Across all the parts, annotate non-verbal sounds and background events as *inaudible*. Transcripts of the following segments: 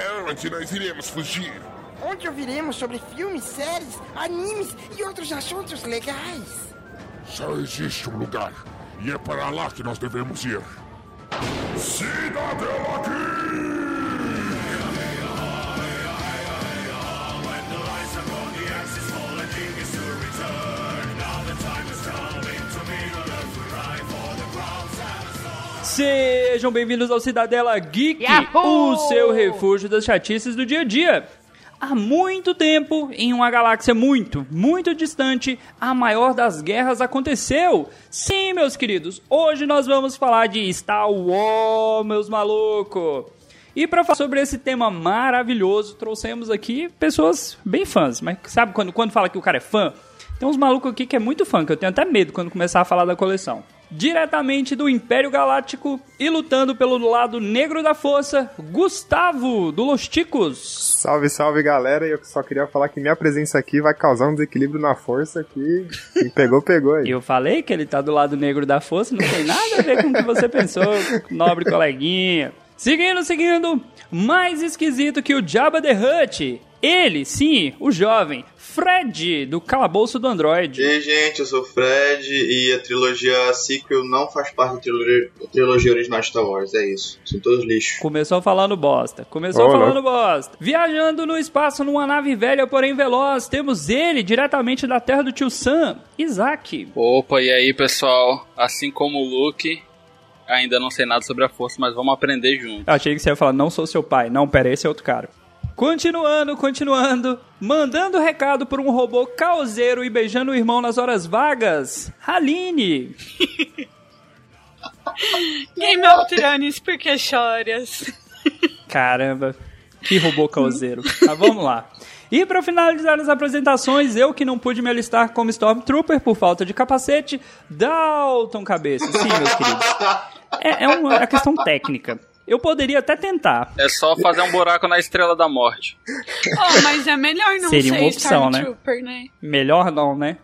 É onde nós iremos fugir. Onde ouviremos sobre filmes, séries, animes e outros assuntos legais. Só existe um lugar. E é para lá que nós devemos ir. Cidadela Geek! Sejam bem-vindos ao Cidadela Geek, o seu refúgio das chatices do dia a dia. Há muito tempo, em uma galáxia muito, muito distante, a maior das guerras aconteceu. Sim, meus queridos, hoje nós vamos falar de Star Wars, meus malucos. E para falar sobre esse tema maravilhoso, trouxemos aqui pessoas bem fãs. Mas sabe quando, quando fala que o cara é fã? Tem uns malucos aqui que é muito fã, que eu tenho até medo quando começar a falar da coleção diretamente do Império Galáctico e lutando pelo lado negro da força, Gustavo, do Los Ticos. Salve, salve galera, eu só queria falar que minha presença aqui vai causar um desequilíbrio na força que, que pegou, pegou aí. *laughs* Eu falei que ele tá do lado negro da força, não tem nada a ver com o que você pensou, nobre coleguinha. Seguindo, seguindo, mais esquisito que o Jabba the Hutt. Ele, sim, o jovem, Fred, do Calabouço do Android. E aí, gente, eu sou o Fred e a trilogia sequel não faz parte da trilogia, da trilogia original de Star Wars, é isso. São todos lixos. Começou falando bosta. Começou Oh, falando não. bosta. Viajando no espaço numa nave velha, porém veloz, temos ele, diretamente da terra do tio Sam, Isaac. Opa, e aí pessoal? Assim como o Luke, ainda não sei nada sobre a força, mas vamos aprender junto. Achei que você ia falar, não sou seu pai. Não, pera, esse é outro cara. Continuando, continuando, mandando recado por um robô causeiro e beijando o irmão nas horas vagas, Haline. *laughs* Game of Thrones, por que choras? Caramba, que robô causeiro. Mas vamos lá. E para finalizar as apresentações, eu que não pude me alistar como Stormtrooper por falta de capacete, Dalton Cabeça. Sim, meus queridos. É, é uma é questão técnica. Eu poderia até tentar. É só fazer um buraco na Estrela da Morte. Oh, mas é melhor não Seria ser uma opção, né? Stormtrooper, né? Melhor não, né?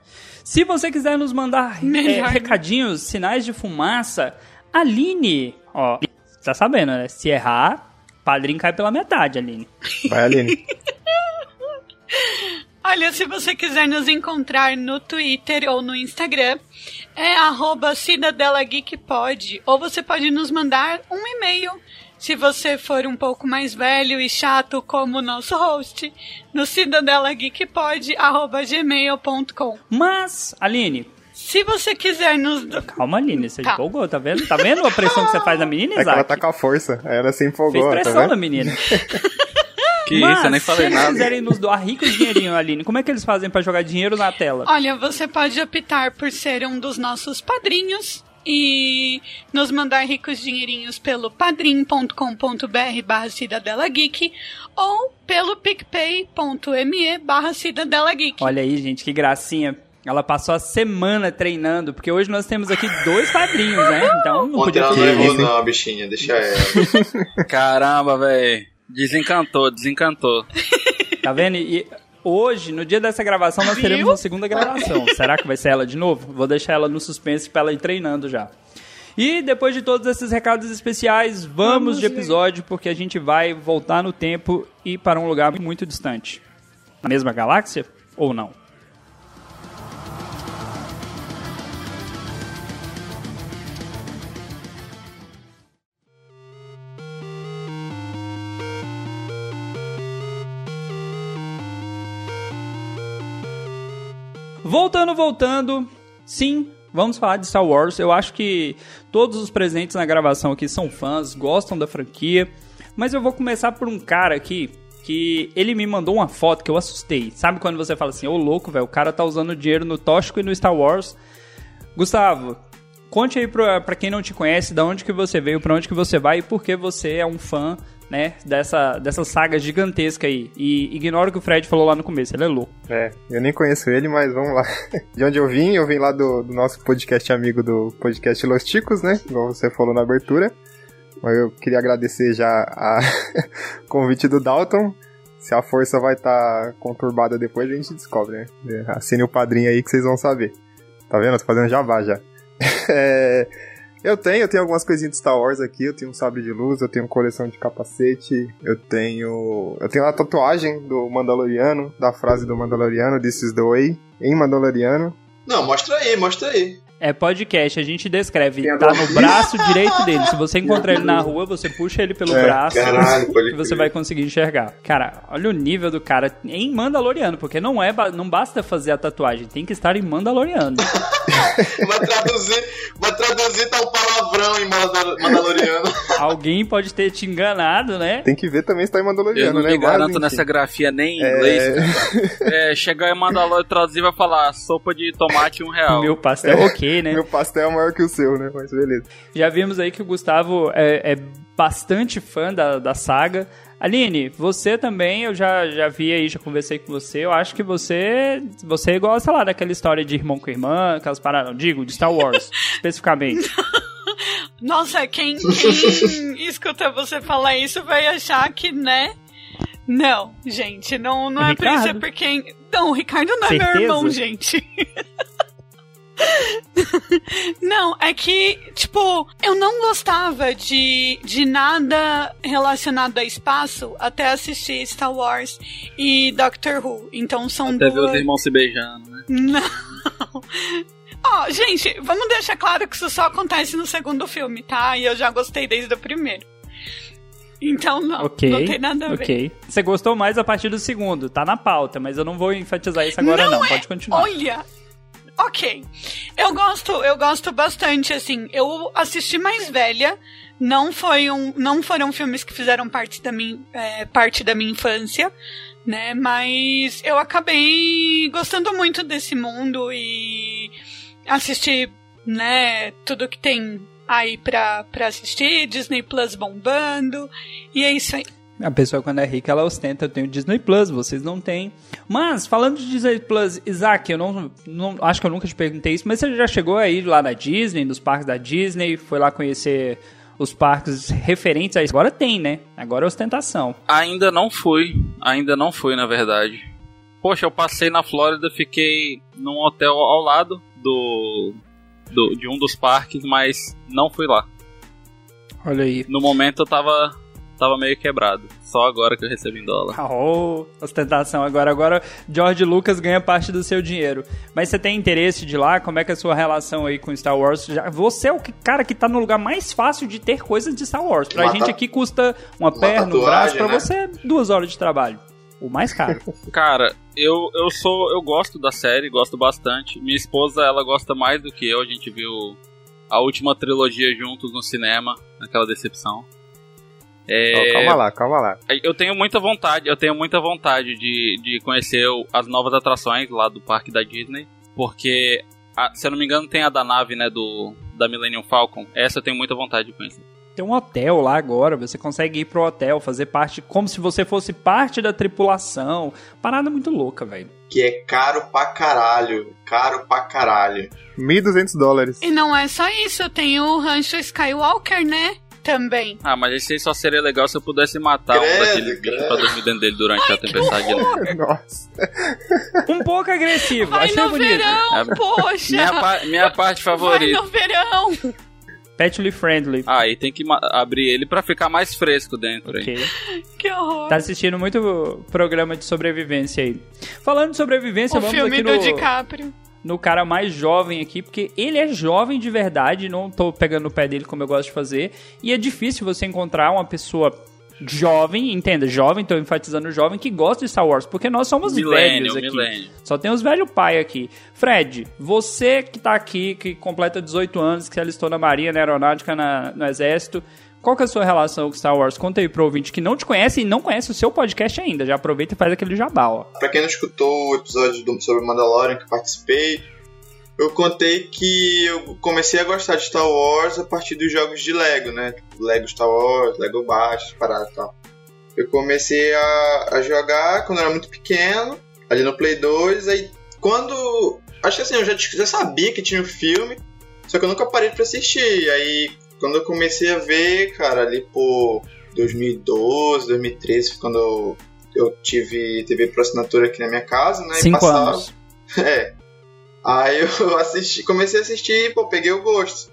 Se você quiser nos mandar é, recadinhos, sinais de fumaça, Aline, ó, tá sabendo, né? Se errar, padrinho cai pela metade, Aline. Vai, Aline. *laughs* Olha, se você quiser nos encontrar no Twitter ou no Instagram, é arroba Cidadela Geek Pod, ou você pode nos mandar um e-mail, se você for um pouco mais velho e chato como o nosso host, no cidadelageekpod, gmail.com. Mas, Aline, Se você quiser nos... calma, Aline, você Tá. empolgou, tá vendo? Tá vendo a pressão que você faz na menina, É que ela Isaac? tá com a força, ela se Fez empolgou, tá pressão na vendo? menina. *laughs* Que Mas, isso, eu nem falei se eles nada. quiserem nos doar ricos dinheirinho, Aline, como é que eles fazem pra jogar dinheiro na tela? Olha, você pode optar por ser um dos nossos padrinhos e nos mandar ricos dinheirinhos pelo padrim.com.br barra Cidadela Geek ou pelo picpay.me barra Cidadela Geek. Olha aí, gente, que gracinha. Ela passou a semana treinando, porque hoje nós temos aqui dois padrinhos, né? Então não Ontem podia ela não errou, não, bichinha, deixa ela. *laughs* *laughs* Caramba, velho. Desencantou, desencantou. *laughs* Tá vendo? E hoje, no dia dessa gravação, nós teremos uma segunda gravação. Será que vai ser ela de novo? Vou deixar ela no suspense pra ela ir treinando já. E depois de todos esses recados especiais, vamos de episódio, porque a gente vai voltar no tempo e para um lugar muito distante. Na mesma galáxia? Ou não? Voltando, voltando. Sim, vamos falar de Star Wars. Eu acho que todos os presentes na gravação aqui são fãs, gostam da franquia. Mas eu vou começar por um cara aqui que ele me mandou uma foto que eu assustei. Sabe quando você fala assim, ô louco, velho, o cara tá usando dinheiro no Tóxico e no Star Wars. Gustavo, conte aí pra, pra quem não te conhece, da onde que você veio, pra onde que você vai e por que você é um fã, né, dessa, dessa saga gigantesca aí. E ignora o que o Fred falou lá no começo, ele é louco. É, eu nem conheço ele, mas vamos lá. *laughs* De onde eu vim, eu vim lá do, do nosso podcast amigo do podcast Los Ticos, né? Igual você falou na abertura. Mas eu queria agradecer já a *laughs* convite do Dalton. Se a força vai estar conturbada depois, a gente descobre, né? Assine o padrinho aí que vocês vão saber. Tá vendo? Eu tô fazendo jabá já. *laughs* É, Eu tenho, eu tenho algumas coisinhas de Star Wars aqui, eu tenho um sabre de luz, eu tenho coleção de capacete, eu tenho. Eu tenho a tatuagem do Mandaloriano, da frase do Mandaloriano, This is the way, em Mandaloriano. Não, mostra aí, mostra aí. É podcast, a gente descreve. Tem Tá no braço direito dele. Se você encontrar ele na rua, você puxa ele pelo É, braço caralho, *laughs* e você vai conseguir enxergar. Cara, olha o nível do cara em Mandaloriano, porque não é não basta fazer a tatuagem, tem que estar em Mandaloriano. *laughs* Vai traduzir, vai traduzir tá um palavrão em Mandal- Mandaloriano. *laughs* Alguém pode ter te enganado, né? Tem que ver também se tá em Eu Mandaloriano, não né? Mas, garanto nessa grafia nem em inglês. É, É, chegar em Mandalor traduzir vai falar sopa de tomate um real. Meu pastel, ok, né? meu pastel é maior que o seu, né? Mas beleza. Já vimos aí que o Gustavo é, é bastante fã da, da saga. Aline, você também, eu já, já vi aí, já conversei com você. Eu acho que você você gosta lá daquela história de irmão com irmã, aquelas paradas, não, digo, de Star Wars, *laughs* especificamente. *laughs* Nossa, quem, quem *laughs* escuta você falar isso vai achar que, né? Não, gente, não, não é por isso, é porque. Não, o Ricardo não é meu Certeza? irmão, gente. *laughs* Não, é que, tipo, eu não gostava de, de nada relacionado a espaço até assistir Star Wars e Doctor Who. Então são Até ver duas. os irmãos se beijando, né? *laughs* Não. Ó, gente, vamos deixar claro que isso só acontece no segundo filme, tá? E eu já gostei desde o primeiro. Então não, ok. não tem nada a ver. Ok. Você gostou mais a partir do segundo, tá na pauta, mas eu não vou enfatizar isso agora, não. é- Pode continuar. Olha, ok. Eu gosto, eu gosto bastante, assim. Eu assisti mais velha. Não foi um, não foram filmes que fizeram parte da minha, é, parte da minha infância, né? Mas eu acabei gostando muito desse mundo e assisti, né? Tudo que tem aí pra, pra assistir, Disney Plus bombando e é isso aí. A pessoa quando é rica, ela ostenta, eu tenho Disney Plus, vocês não têm. Mas, falando de Disney Plus, Isaac, eu não, não acho que eu nunca te perguntei isso, mas você já chegou aí lá na Disney, nos parques da Disney, foi lá conhecer os parques referentes a isso. Agora tem, né? Agora é ostentação. Ainda não fui. Ainda não fui, na verdade. Poxa, eu passei na Flórida, fiquei num hotel ao lado do, do de um dos parques, mas não fui lá. Olha aí. No momento eu tava tava meio quebrado. Só agora que eu recebo em dólar. *laughs* Oh, ostentação agora. Agora George Lucas ganha parte do seu dinheiro. Mas você tem interesse de ir lá? Como é que é a sua relação aí com Star Wars? Já, você é o que- cara que tá no lugar mais fácil de ter coisas de Star Wars. Pra Uma gente ta- aqui custa uma, perna, um braço. tatuagem, Pra né? você, duas horas de trabalho. O mais caro. *laughs* *laughs* Cara, eu, eu sou. Eu gosto da série, gosto bastante. Minha esposa, ela gosta mais do que eu. A gente viu a última trilogia juntos no cinema, naquela decepção. É, Ó, calma lá, calma lá. Eu tenho muita vontade, eu tenho muita vontade de, de conhecer o- as novas atrações lá do parque da Disney, porque, a- se eu não me engano, tem a da nave, né, do da Millennium Falcon. Essa eu tenho muita vontade de conhecer. Tem um hotel lá agora, você consegue ir pro hotel, fazer parte, como se você fosse parte da tripulação. Parada muito louca, velho. Que é caro pra caralho. Caro pra caralho. 1.200 dólares. E não é só isso, tem o Rancho Skywalker, né? Também. Ah, mas esse aí só seria legal se eu pudesse matar um bichos credo. pra dormir dentro dele durante a tempestade. Nossa. Um pouco agressivo, Vai achei no bonito. verão, É, poxa! Minha, pa- minha parte Vai favorita. no verão! Petly friendly. Ah, aí tem que abrir ele pra ficar mais fresco dentro. hein? Ok. Que horror! Tá assistindo muito programa de sobrevivência aí. Falando de sobrevivência, o vamos filme aqui do no, DiCaprio. No cara mais jovem aqui, porque ele é jovem de verdade, não tô pegando no pé dele como eu gosto de fazer, e é difícil você encontrar uma pessoa jovem, entenda, jovem, tô enfatizando jovem, que gosta de Star Wars, porque nós somos Milênio, velhos aqui. milênio. Só tem os velho pai aqui. Fred, você que tá aqui, que completa 18 anos, que se alistou na Marinha, na Aeronáutica, na- no Exército, qual que é a sua relação com Star Wars? Conta aí pro ouvinte que não te conhece e não conhece o seu podcast ainda. Já aproveita e faz aquele jabá, ó. Pra quem não escutou o episódio do, sobre Mandalorian que participei, eu contei que eu comecei a gostar de Star Wars a partir dos jogos de Lego, né? Tipo, Lego Star Wars, Lego Baixo, parada e tal. Eu comecei a, a jogar quando eu era muito pequeno, ali no Play 2, aí quando. Acho que assim, eu já, já sabia que tinha o filme, só que eu nunca parei pra assistir. Aí quando eu comecei a ver, cara, ali por 2012, 2013, foi quando eu, eu tive TV por assinatura aqui na minha casa, né? Cinco passava- anos. *laughs* É. Aí eu *laughs* assisti, comecei a assistir e, pô, peguei o gosto.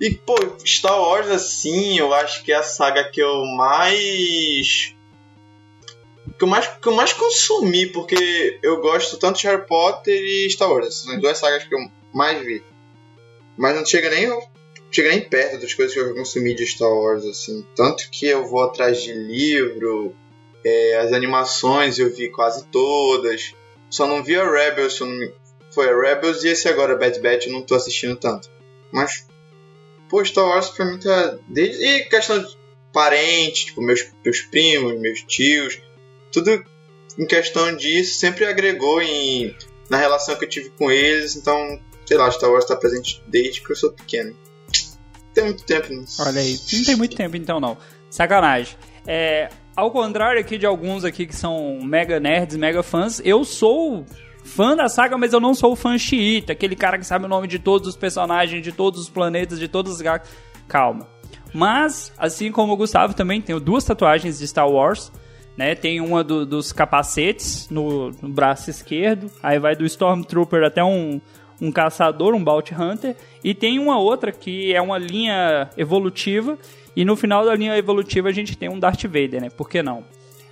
E, pô, Star Wars, assim, eu acho que é a saga que eu mais. Que eu mais, que eu mais consumi, porque eu gosto tanto de Harry Potter e Star Wars. São as duas sagas que eu mais vi. Mas não chega nem, chega nem perto das coisas que eu consumi de Star Wars, assim. Tanto que eu vou atrás de livro, é, as animações eu vi quase todas. Só não vi a Rebels, foi a Rebels e esse agora, Bad Batch, eu não tô assistindo tanto. Mas pô, Star Wars pra mim tá. Desde, e questão de parente, tipo, meus, meus primos, meus tios, tudo em questão disso sempre agregou em, na relação que eu tive com eles, então, sei lá, Star Wars tá presente desde que eu sou pequeno. Não tem muito tempo nisso. Olha aí, não tem muito tempo então não. Sacanagem. É, ao contrário aqui de alguns aqui que são mega nerds, mega fãs, eu sou fã da saga, mas eu não sou fã xiita, aquele cara que sabe o nome de todos os personagens, de todos os planetas, de todos os gatos. Calma. Mas, assim como o Gustavo, também tenho duas tatuagens de Star Wars. Né? Tem uma do, dos capacetes no, no, braço esquerdo. Aí vai do Stormtrooper até um, um caçador, um Bounty Hunter. E tem uma outra que é uma linha evolutiva. E no final da linha evolutiva a gente tem um Darth Vader, né? Por que não?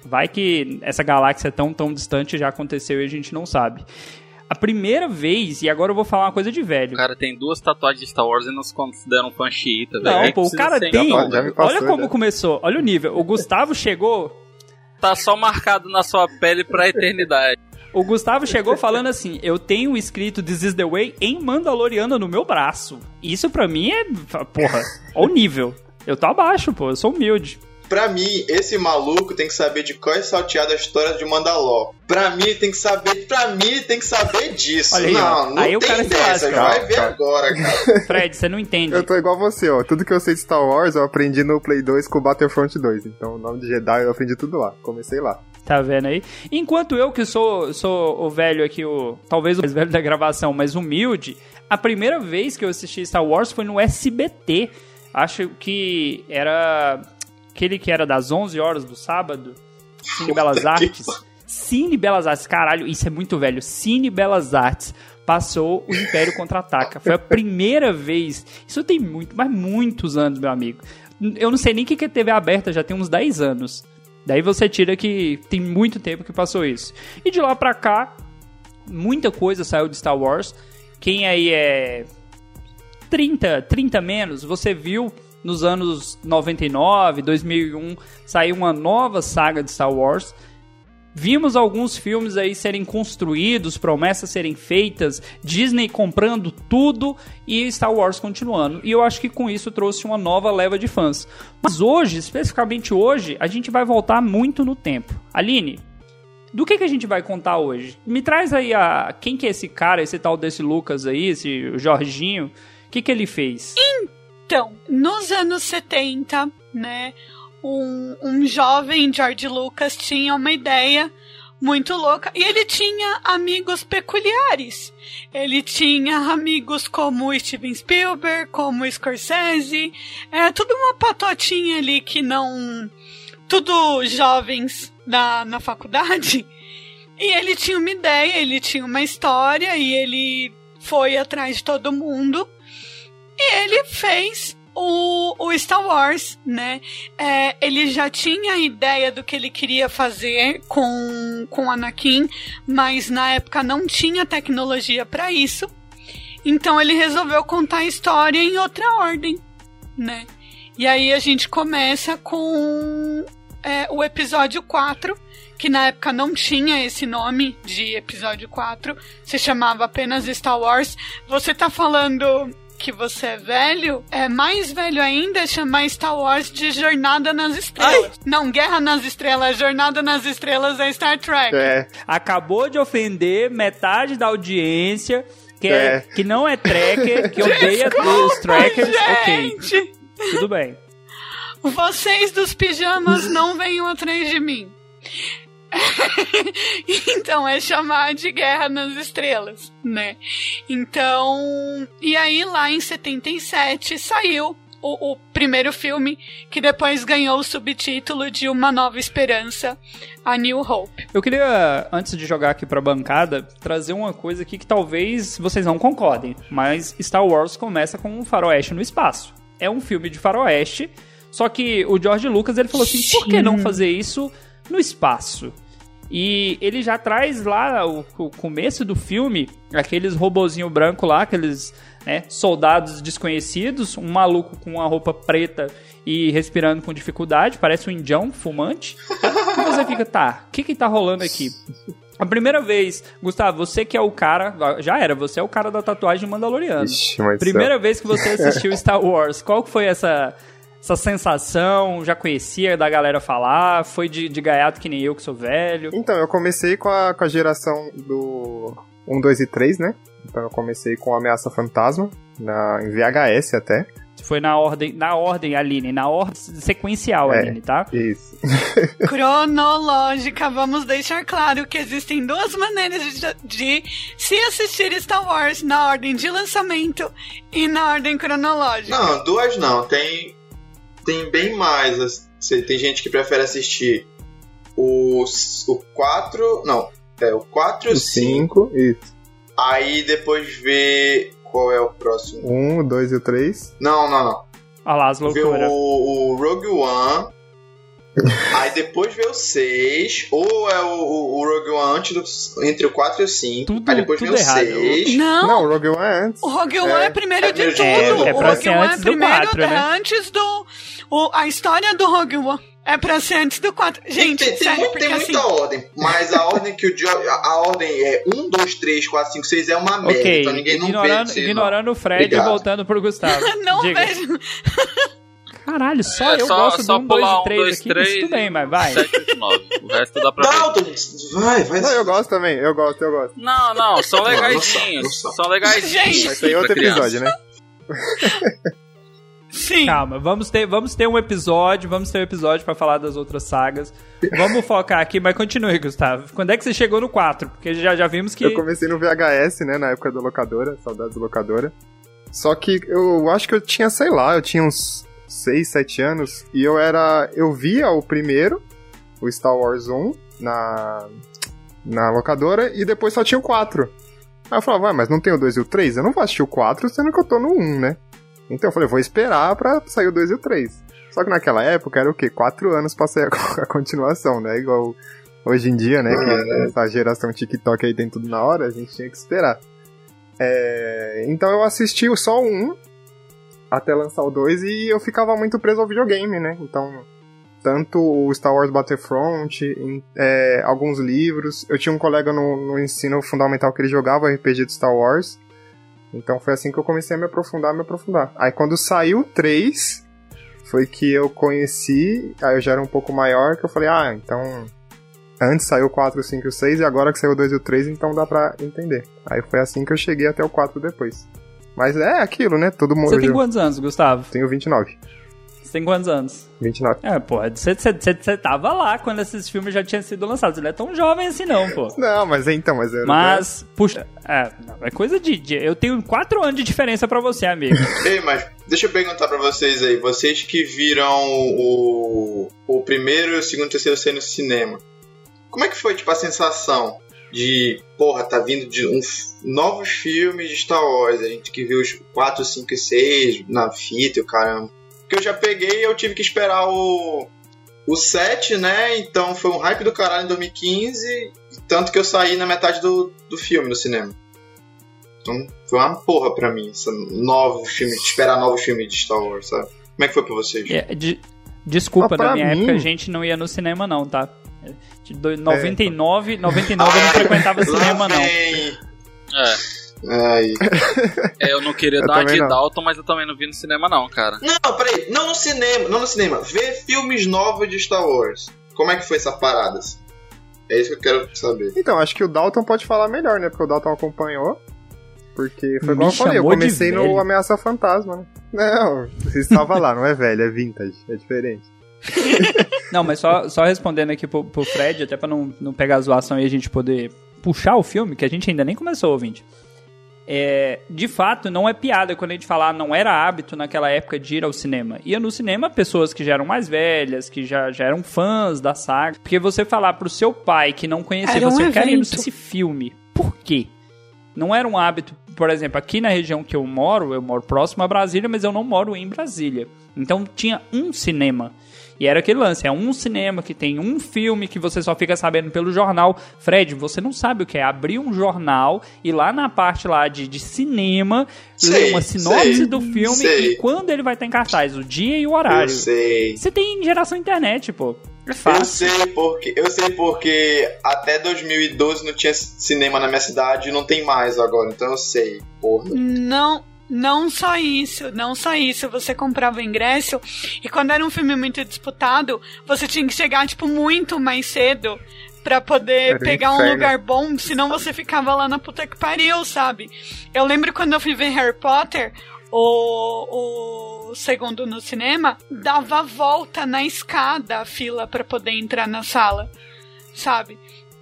Vai que essa galáxia tão, tão distante já aconteceu e a gente não sabe. A primeira vez, e agora eu vou falar uma coisa de velho. O cara tem duas tatuagens de Star Wars e não se consideram fã xiita, velho. Não, pô, o cara tem. olha como já. começou, olha o nível. O Gustavo chegou. Tá só marcado na sua pele pra eternidade. O Gustavo chegou falando assim: Eu tenho escrito This is the Way em Mandaloriano no meu braço. Isso pra mim é. Porra, olha o nível. Eu tô abaixo, pô, eu sou humilde. Pra mim, esse maluco tem que saber de qual é salteada a história de Mandalor. Pra mim, tem que saber. Pra mim, tem que saber disso. Aí, não, não aí tem o cara dessa. Vai ver agora, cara. *laughs* Fred, você não entende. Eu tô igual você, ó. Tudo que eu sei de Star Wars eu aprendi no Play 2 com o Battlefront 2. Então, o nome de Jedi eu aprendi tudo lá. Comecei lá. Tá vendo aí? Enquanto eu, que sou, sou o velho aqui, o talvez o mais velho da gravação, mas humilde, a primeira vez que eu assisti Star Wars foi no SBT. Acho que era aquele que era das 11 horas do sábado, Cine Belas Artes. Cine Belas Artes, caralho, isso é muito velho. Cine Belas Artes passou o Império Contra-Ataca. Foi a primeira vez. Isso tem muito, mas muitos anos, meu amigo. Eu não sei nem o que é TV aberta, já tem uns 10 anos. Daí você tira que tem muito tempo que passou isso. E de lá pra cá, muita coisa saiu de Star Wars. Quem aí é 30, 30 menos, você viu nos anos 99, 2001, saiu uma nova saga de Star Wars. Vimos alguns filmes aí serem construídos, promessas serem feitas, Disney comprando tudo e Star Wars continuando. E eu acho que com isso trouxe uma nova leva de fãs. Mas hoje, especificamente hoje, a gente vai voltar muito no tempo. Aline, do que, que a gente vai contar hoje? Me traz aí a quem que é esse cara, esse tal desse Lucas aí, esse Jorginho. O que, que ele fez? Então, nos anos 70, né, um, um jovem George Lucas tinha uma ideia muito louca. E ele tinha amigos peculiares. Ele tinha amigos como Steven Spielberg, como Scorsese. É tudo uma patotinha ali que não. Tudo jovens na, na faculdade. E ele tinha uma ideia, ele tinha uma história e ele foi atrás de todo mundo. E ele fez o, o Star Wars, né? É, ele já tinha ideia do que ele queria fazer com, com Anakin, mas na época não tinha tecnologia para isso. Então ele resolveu contar a história em outra ordem, né? E aí a gente começa com é, o episódio 4, que na época não tinha esse nome de episódio 4, se chamava apenas Star Wars. Você tá falando que você é velho, é mais velho ainda chamar Star Wars de Jornada nas Estrelas. Ai. Não, Guerra nas Estrelas, Jornada nas Estrelas é Star Trek. É. Acabou de ofender metade da audiência. Que, é. É, que não é tracker, que *laughs* odeia os trackers. Gente. Ok. Tudo bem. Vocês dos pijamas não venham atrás de mim. *laughs* então é chamar de Guerra nas Estrelas, né? Então, e aí lá em 77 saiu o, o primeiro filme, que depois ganhou o subtítulo de Uma Nova Esperança, a New Hope. Eu queria, antes de jogar aqui pra bancada, trazer uma coisa aqui que talvez vocês não concordem, mas Star Wars começa com um faroeste no espaço. É um filme de faroeste, só que o George Lucas ele falou assim, por que não fazer isso no espaço? E ele já traz lá o, o começo do filme, aqueles robozinho branco lá, aqueles né, soldados desconhecidos, um maluco com uma roupa preta e respirando com dificuldade, parece um indião fumante. E você fica, tá, o que que tá rolando aqui? A primeira vez, Gustavo, você que é o cara, já era, você é o cara da tatuagem Mandaloriano. Ixi, Primeira céu. vez que você assistiu Star *laughs* Wars, qual que foi essa essa sensação? Já conhecia da galera falar? Foi de, de gaiato que nem eu, que sou velho? Então, eu comecei com a, com a geração do 1, 2 e 3, né? Então eu comecei com Ameaça Fantasma, na, em VHS até. Foi na ordem, na ordem, Aline, na ordem sequencial, É. Aline, tá? Isso. *laughs* Cronológica, vamos deixar claro que existem duas maneiras de, de se assistir Star Wars na ordem de lançamento e na ordem cronológica. Não, duas não. Tem, tem bem mais. assim, Tem gente que prefere assistir os, o 4. Não, é o 4 e o O 5. 5, isso. Aí depois vê qual é o próximo. 1, 2 e o 3. Não, não, não. Olha lá as Vê loucuras. o, o Rogue One. *laughs* aí depois vê o 6. Ou é o, o- o Rogue One antes do- entre o 4 e o 5. Tudo- aí depois tudo vê o errado. 6. Não, Não, o Rogue One é antes. o Rogue One é, primeiro de é tudo. É o Rogue One é do primeiro quatro, né? antes do. O- a história do Rogue One é pra ser antes do 4. Gente, tem, tem, sério, muito- tem assim. muita ordem, mas a ordem que o Jo- a, a ordem é 1, 2, 3, 4, 5, 6 é uma merda. Ok, então ninguém não ignorando, vê. isso aí, ignorando o Fred e Obrigado. voltando pro Gustavo. *laughs* Não Diga. vejo. *laughs* Caralho, só É, eu só- gosto só do 1, 2 pular e um, 3 dois, aqui. três Tudo bem, e- mas vai. 7, 8, 9. O resto dá pra Não, ver. Dalton, vai, vai. Não, eu gosto também, eu gosto, eu gosto. Não, não, são Não, não legaisinhos. são, não legaisinhos. Gente. Mas tem outro criança. episódio, né? *laughs* Sim. Calma, vamos ter, vamos ter um episódio, vamos ter um episódio pra falar das outras sagas. Vamos focar aqui, mas continue, Gustavo. Quando é que você chegou no 4? Porque já, já vimos que. Eu comecei no VHS, né, na época da locadora, saudades da locadora. Só que eu acho que eu tinha, sei lá, eu tinha uns 6, 7 anos, e eu era. Eu via o primeiro, o Star Wars 1, na, na locadora, e depois só tinha o 4. Aí eu falava, vai, mas não tem o 2 e o 3? Eu não vou assistir o 4, sendo que eu tô no 1, né? Então eu falei, vou esperar pra sair o 2 e o 3. Só que naquela época era o quê? 4 anos pra sair a, *laughs* a continuação, né? Igual hoje em dia, né? Que essa geração TikTok aí tem tudo na hora, a gente tinha que esperar. É, então eu assisti só 1 até lançar o 2 e eu ficava muito preso ao videogame, né? Então, tanto o Star Wars Battlefront, é, alguns livros. Eu tinha um colega no, no ensino fundamental que ele jogava RPG de Star Wars. Então foi assim que eu comecei a me aprofundar, me aprofundar. Aí quando saiu o 3, foi que eu conheci, aí eu já era um pouco maior, que eu falei, ah, então Antes saiu o 4, o 5 e o 6, e agora que saiu o 2 e o 3, então dá pra entender. Aí foi assim que eu cheguei até o 4 depois. Mas é aquilo, né? Todo mundo. Você tem quantos anos, Gustavo? Tenho 29. Você tem quantos anos? 29. É, porra, você, você, você, você tava lá quando esses filmes já tinham sido lançados. Ele não é tão jovem assim, não, pô. Não, mas é então, mas era. Mas, puxa, é, não, é coisa de, de- Eu tenho 4 anos de diferença pra você, amigo. *laughs* Ei, mas deixa eu perguntar pra vocês aí. Vocês que viram o, o primeiro, o segundo e o terceiro ser no cinema. Como é que foi, tipo, a sensação de, porra, tá vindo de um, novos filmes de Star Wars? A gente que viu os 4, 5 e 6 na fita e o caramba. Porque eu já peguei e eu tive que esperar o, o 7, né? Então foi um hype do caralho em 2015. Tanto que eu saí na metade do, do filme no cinema. Então foi uma porra pra mim, essa novo filme, esperar novos filmes de Star Wars, sabe? Como é que foi pra vocês? É, de- desculpa, Ah, na minha mim- época a gente não ia no cinema, não, tá? De do- 99, 99 eu não frequentava cinema, não. É. Ai. *laughs* É, eu não queria Eu dar de não. Dalton, mas eu também não vi no cinema, não, cara. Não, peraí, não no cinema, não no cinema. Ver filmes novos de Star Wars. Como é que foi essa parada? assim? É isso que eu quero saber. Então, acho que o Dalton pode falar melhor, né? Porque o Dalton acompanhou. Porque foi igual eu falei, eu comecei no. Ameaça Fantasma, né? Não, você estava lá, não é velho, é vintage, é diferente. *laughs* Não, mas só, só respondendo aqui pro, pro Fred, até pra não, não pegar a zoação e a gente poder puxar o filme, que a gente ainda nem começou, ouvinte. É, de fato, não é piada quando a gente falar não era hábito naquela época de ir ao cinema. Ia no cinema pessoas que já eram mais velhas, que já, já eram fãs da saga. Porque você falar pro seu pai que não conhecia Era um você, eu quero ir nesse filme. Por quê? Não era um hábito, por exemplo, aqui na região que eu moro, eu moro próximo a Brasília, mas eu não moro em Brasília. Então tinha um cinema. E era aquele lance, é um cinema que tem um filme que você só fica sabendo pelo jornal. Fred, você não sabe o que é abrir um jornal e lá na parte lá de, de cinema Sei, ler uma sinopse sei, do filme sei. e quando ele vai estar em cartaz, o dia e o Eu horário. sei. Você tem geração internet, pô. É Eu sei porque eu sei porque até 2012 não tinha cinema na minha cidade e não tem mais agora, então eu sei. Porra. Não, não só isso, não só isso. Você comprava o ingresso e quando era um filme muito disputado, você tinha que chegar tipo muito mais cedo pra poder Era pegar um lugar bom, senão você ficava lá na puta que pariu, sabe? Eu lembro quando eu fui ver Harry Potter, o, o segundo no cinema, dava volta na escada a fila pra poder entrar na sala, sabe?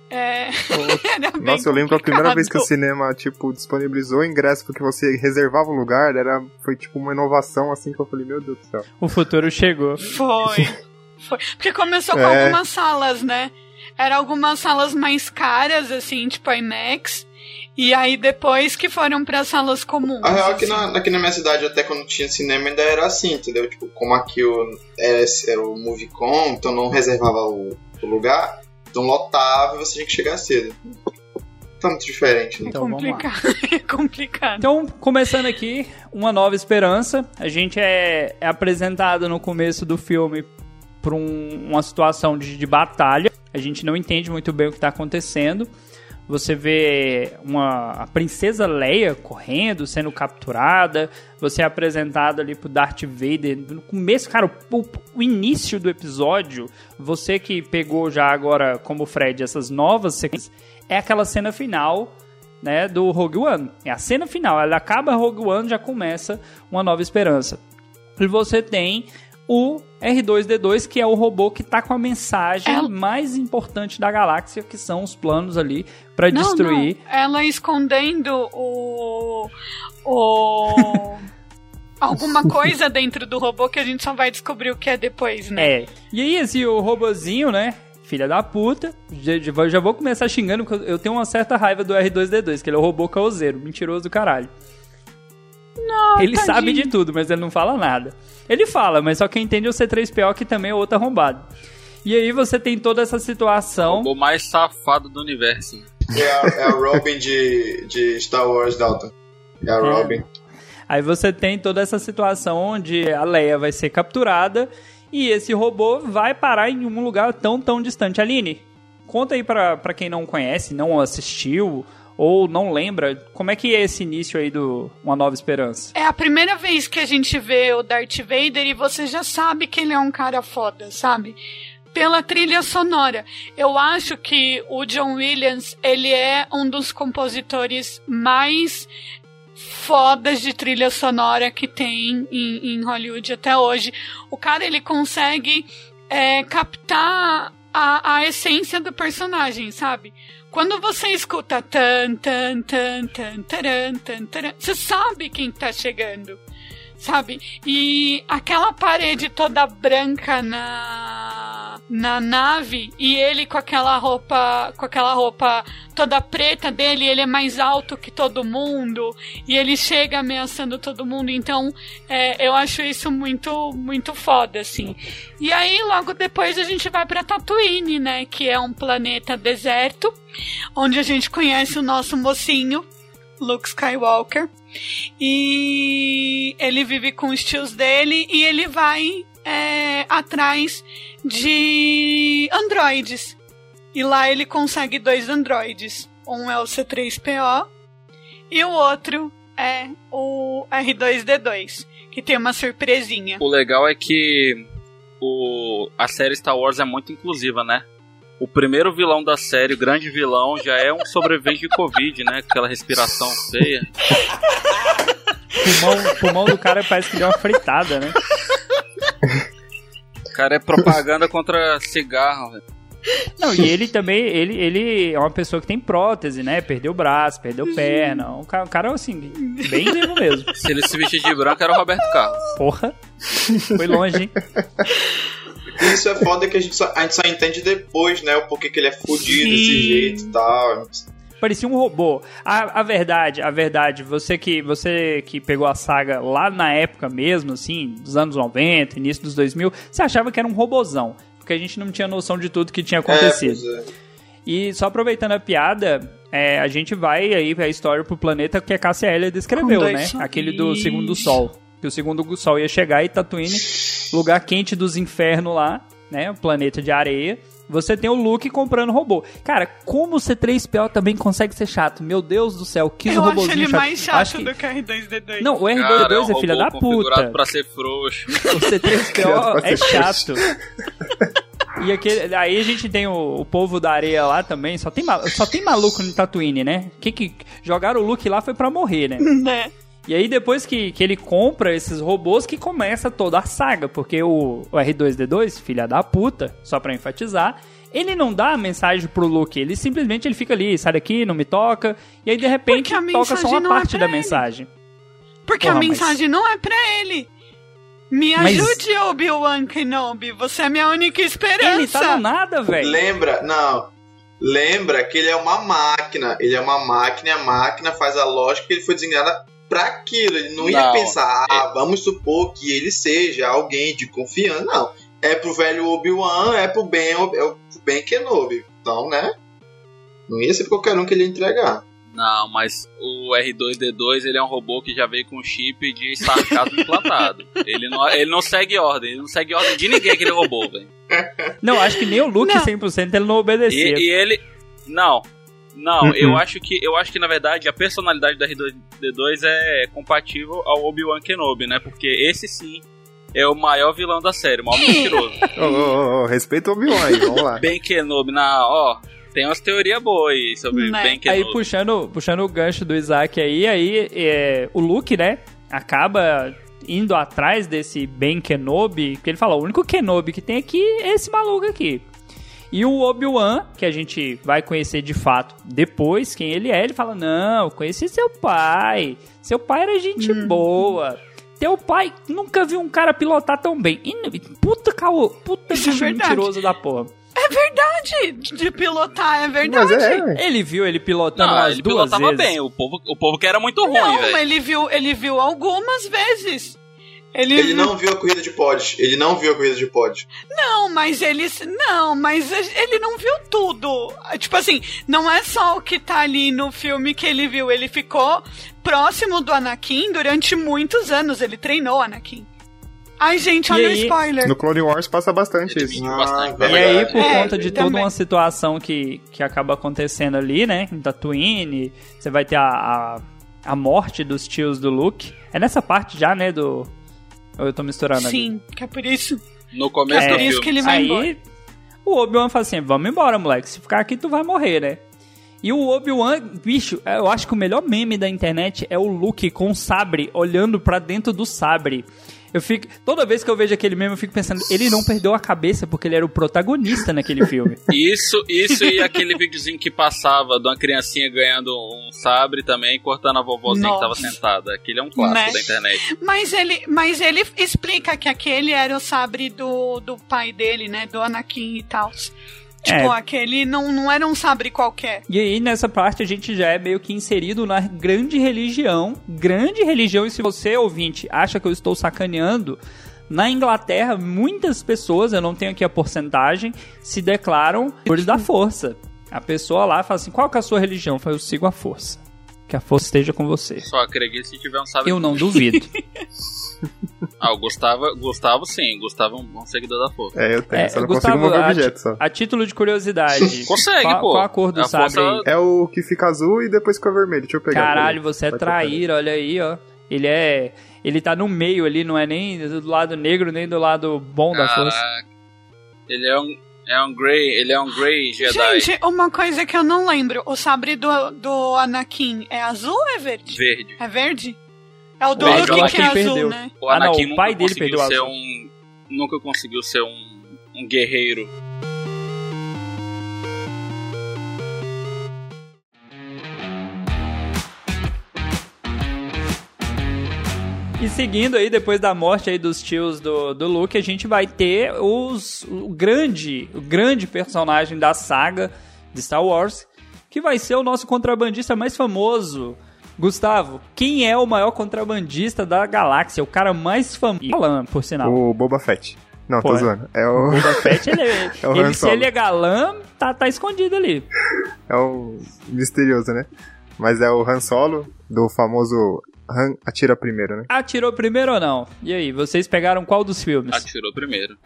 É... era *laughs* Nossa, eu lembro a primeira vez que o cinema, tipo, disponibilizou o ingresso porque você reservava o lugar, era, foi tipo uma inovação assim que eu falei, meu Deus do céu. O futuro chegou. Foi. Foi. Porque começou com É. algumas salas, né? Eram algumas salas mais caras, assim, tipo IMAX. E aí depois que foram pra salas comuns. A real é que assim. na, aqui na minha cidade, até quando tinha cinema, ainda era assim, entendeu? Tipo, como aqui o, era, era o Movicon, então não reservava o, o lugar, então lotava e você tinha que chegar cedo. Tá muito diferente, né? É Então, vamos lá. complicado. *laughs* é complicado. Então, começando aqui, Uma Nova Esperança. A gente é, é apresentado no começo do filme por um- uma situação de, de batalha. A gente não entende muito bem o que está acontecendo. Você vê uma, a princesa Leia correndo, sendo capturada. Você é apresentado ali pro Darth Vader. No começo, cara, o, o início do episódio, você que pegou já agora, como Fred, essas novas sequências, é aquela cena final né, do Rogue One. É a cena final, ela acaba Rogue One, já começa uma nova esperança. E você tem o R2D2, que é o robô que tá com a mensagem Ela- mais importante da galáxia, que são os planos ali pra Não, destruir. não. Ela escondendo o. O. *laughs* Alguma coisa dentro do robô que a gente só vai descobrir o que é depois, né? É. E aí, assim, o robozinho, né? Filha da puta. Já, já- já vou começar xingando, porque eu tenho uma certa raiva do R2D2, que ele é o robô caoseiro, mentiroso do caralho. Não, Ele tadinho. sabe de tudo, mas ele não fala nada. Ele fala, mas só quem entende é o C3PO, que também é outro arrombado. E aí você tem toda essa situação. O mais safado do universo. É a, é a Robin de, de Star Wars Dalton. É a Robin. Aí você tem toda essa situação onde a Leia vai ser capturada e esse robô vai parar em um lugar tão, tão distante. Aline, conta aí pra, pra quem não conhece, não assistiu ou não lembra, como é que é esse início aí do Uma Nova Esperança? É a primeira vez que a gente vê o Darth Vader e você já sabe que ele é um cara foda, sabe? Pela trilha sonora. Eu acho que o John Williams, ele é um dos compositores mais fodas de trilha sonora que tem em, em Hollywood até hoje. O cara, ele consegue é, captar a, a essência do personagem, sabe? Quando você escuta tan, tan, tan, tan, taran, tan, taran, você sabe quem tá chegando, sabe? E aquela parede toda branca na na nave e ele com aquela roupa, com aquela roupa toda preta dele, ele é mais alto que todo mundo e ele chega ameaçando todo mundo. Então, é, eu acho isso muito muito foda assim. E aí logo depois a gente vai para Tatooine, né, que é um planeta deserto onde a gente conhece o nosso mocinho, Luke Skywalker. E ele vive com os tios dele e ele vai é, atrás de androides. E lá ele consegue dois androides. Um é o C3PO e o outro é o R2D2, que tem uma surpresinha. O legal é que o, a série Star Wars é muito inclusiva, né? O primeiro vilão da série, o grande vilão, já é um sobrevivente de Covid, né? Aquela respiração feia. Pulmão, pulmão do cara parece que deu uma fritada, né? O cara é propaganda contra cigarro. velho. Não, e ele também, ele, ele é uma pessoa que tem prótese, né? Perdeu o braço, perdeu perna. Um cara, um cara assim, bem vivo mesmo. Se ele se vestir de branco, era o Roberto Carlos. Porra. Foi longe, hein? Isso é foda que a gente só, a gente só entende depois, né? O porquê que ele é fudido desse jeito e tal. Parecia um robô. A, a verdade, a verdade, você que, você que pegou a saga lá na época mesmo, assim, dos anos 90, início dos 2000, você achava que era um robozão. Porque a gente não tinha noção de tudo que tinha acontecido. É, pois é. E só aproveitando a piada, é, a gente vai aí pra história pro planeta que a Cássia Eller descreveu, né? Aquele do segundo sol. Que o segundo sol ia chegar e Tatooine, lugar quente dos infernos lá, né? O planeta de areia. Você tem o Luke comprando robô. Cara, como o C3PO também consegue ser chato? Meu Deus do céu, que Eu acho robôzinho ele chato. mais chato Acho que- do que R2D2. Não, o R22 Cara, é, um robô filha da puta. pra ser frouxo. O C3PO Criado *laughs* pra é chato. E aquele, aí a gente tem o, o povo da areia lá também. Só tem, só tem maluco no Tatooine, né? Que que jogaram o Luke lá foi pra morrer, né? *laughs* Né? E aí depois que, que ele compra esses robôs que começa toda a saga, porque o, o R2D2, filha da puta, só pra enfatizar, ele não dá a mensagem pro Luke, ele simplesmente ele fica ali, sai daqui, não me toca, e aí de repente toca só uma é parte pra da ele. mensagem. Porque Porra, a mas- mensagem não é pra ele. Me Mas- ajude, Obi-Wan Kenobi. Você é minha única esperança. Ele tá no nada, velho. Lembra, não. Lembra que ele é uma máquina. Ele é uma máquina e a máquina faz a lógica que ele foi desenhada pra aquilo. Ele não ia Não, pensar, ah, vamos supor que ele seja alguém de confiança. Não. É pro velho Obi-Wan, é pro Ben, é pro Ben Kenobi. Então, né? Não ia ser qualquer um que ele ia entregar. Não, mas o R2D2 ele é um robô que já veio com chip de sarcasmo *laughs* implantado. Ele não, ele não segue ordem, ele não segue ordem de ninguém aquele robô, velho. Não, acho que nem o Luke Não. 100% ele não obedecia. E, e ele. Não. Não, Uhum. eu acho que eu acho que na verdade a personalidade do R2D2 é compatível ao Obi-Wan Kenobi, né? Porque esse sim é o maior vilão da série, o maior mentiroso. Ô, ô, ô, ô, respeita o Obi-Wan aí, vamos lá. *laughs* Ben Kenobi, na, ó, tem umas teorias boas aí sobre Né? Ben Aí Kenobi. puxando, puxando o gancho do Isaac aí, aí é, o Luke, né, acaba indo atrás desse Ben Kenobi, que ele fala, o único Kenobi que tem aqui é esse maluco aqui. E o Obi-Wan, que a gente vai conhecer de fato depois quem ele é, ele fala: Não, conheci seu pai. Seu pai era gente boa. Teu pai nunca viu um cara pilotar tão bem. E, puta caô, puta é mentiroso da porra. É verdade de pilotar, é verdade. É. Ele viu ele pilotando Não, umas ele duas pilotava vezes. bem, o povo, o povo que era muito ruim, Não, mas ele viu, ele viu algumas vezes. Ele, Ele não viu a corrida de pod. Ele não viu a corrida de pod. Não, mas ele. Não, mas ele não viu tudo. Tipo assim, não é só o que tá ali no filme que ele viu. Ele ficou próximo do Anakin durante muitos anos. Ele treinou o Anakin. Ai, gente, olha o aí- spoiler. No Clone Wars passa bastante isso. Ah, bastante. E aí, Verdade. por É, conta de toda uma situação que, que acaba acontecendo ali, né? Em Tatooine, você vai ter a, a, a morte dos tios do Luke. É nessa parte já, né? Do. Ou eu tô misturando ali? Sim, que é por isso. No começo É do por isso filme. que ele vai embora. Aí, o Obi-Wan fala assim: vamos embora, moleque. Se ficar aqui, tu vai morrer, né? E o Obi-Wan, bicho, eu acho que o melhor meme da internet é o Luke com o sabre olhando pra dentro do sabre. Eu fico, toda vez que eu vejo aquele meme, eu fico pensando, ele não perdeu a cabeça porque ele era o protagonista naquele filme. *laughs* Isso, isso e aquele videozinho que passava de uma criancinha ganhando um sabre também, cortando a vovozinha que tava Nossa. sentada. Aquele é um clássico Né? da internet. Mas ele, mas ele explica que aquele era o sabre do, do pai dele, né? Do Anakin e tal. Tipo, É. aquele não, não era um sabre qualquer. E aí, nessa parte, a gente já é meio que inserido na grande religião. Grande religião, e se você, ouvinte, acha que eu estou sacaneando, na Inglaterra, muitas pessoas, eu não tenho aqui a porcentagem, se declaram senhores da força. A pessoa lá fala assim: qual que é a sua religião? Eu falo, eu sigo a força. Que a força esteja com você. Só acredito se tiver um sabre. Eu não duvido. *laughs* *laughs* Ah, o Gustavo, Gustavo sim, Gustavo é um bom seguidor da força. É, eu tenho, É, só não Gustavo, consigo mover objeto só. a título de curiosidade. *laughs* Consegue, qual, pô. Qual a cor do A sabre? força- aí? É o que fica azul e depois fica vermelho. Deixa eu pegar. Caralho, você é Vai traíra, olha aí, ó. Ele é. Ele tá no meio ali, não é nem do lado negro, nem do lado bom da força. Caraca. Ele é um, é um Grey, ele é um Grey Jedi Gente, uma coisa que eu não lembro: o sabre do, do Anakin é azul ou é verde? verde. É verde? É o do Verde, Luke o que é Anakin azul, perdeu. né? O Ah, não, Anakin o nunca pai dele conseguiu perdeu ser azul. um. Nunca conseguiu ser um, um guerreiro. E seguindo aí, depois da morte aí dos tios do, do Luke, a gente vai ter os, o grande, o grande personagem da saga de Star Wars, que vai ser o nosso contrabandista mais famoso. Gustavo, quem é o maior contrabandista da galáxia? O cara mais famoso. Galã, por sinal. O Boba Fett. Não, Pô, tô zoando. É o, O Boba Fett, *laughs* ele, é- É ele se ele é galã, tá, tá escondido ali. é o misterioso, né? Mas é o Han Solo, do famoso Han Atira Primeiro, né? Atirou primeiro ou não? E aí, vocês pegaram qual dos filmes? Atirou primeiro.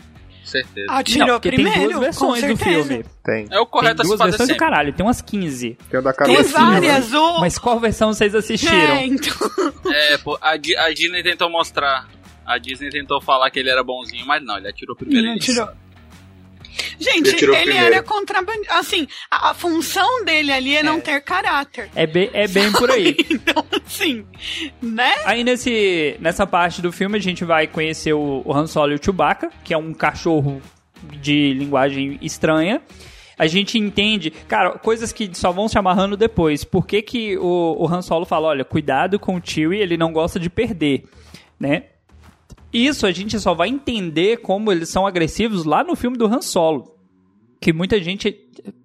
Certeza. Atirou não, porque primeiro, tem duas versões do filme. Tem. É o correto tem a se duas fazer versões do caralho, tem umas 15. Tem o da Tem né? várias, o... Mas qual versão vocês assistiram? É, então... *laughs* É, pô, a, a Disney tentou mostrar. A Disney tentou falar que ele era bonzinho, mas não, ele atirou primeiro. Ele atirou. Gente, Ele ele era contrabandista. Assim, a, a função dele ali é não ter caráter. É bem, é bem por aí. *laughs* Então, assim, né? Aí nesse, nessa parte do filme a gente vai conhecer o, o Han Solo e o Chewbacca, que é um cachorro de linguagem estranha. A gente entende, cara, coisas que só vão se amarrando depois. Por que, que o, o Han Solo fala, olha, cuidado com o Chewie, ele não gosta de perder, né? Isso a gente só vai entender como eles são agressivos lá no filme do Han Solo. Que muita gente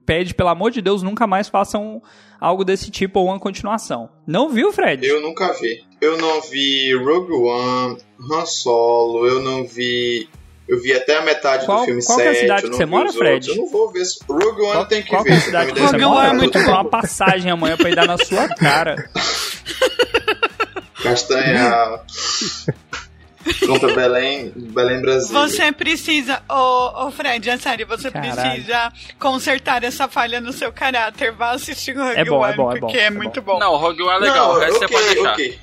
pede, pelo amor de Deus, nunca mais façam algo desse tipo ou uma continuação. Não viu, Fred? Eu nunca vi. Eu não vi Rogue One, Han Solo, eu não vi. Eu vi até a metade Qual- do filme qual que é a 7. cidade que você mora, Fred? outros. Eu não vou ver. Rogue One Qual, tem que qual ver. que é a cidade que você mora? One é muito bom. uma passagem amanhã pra ir dar na sua cara. *laughs* Castanha. *laughs* Contra Belém, Belém Brasil. Você precisa, ô, ô Fred, é sério, você Caralho. precisa consertar essa falha no seu caráter. Vá assistir o Rogue É bom, é One, bom, é porque bom, é, é muito bom. Não, o Rogue One é legal, Não, o resto ok, você pode deixar. ok.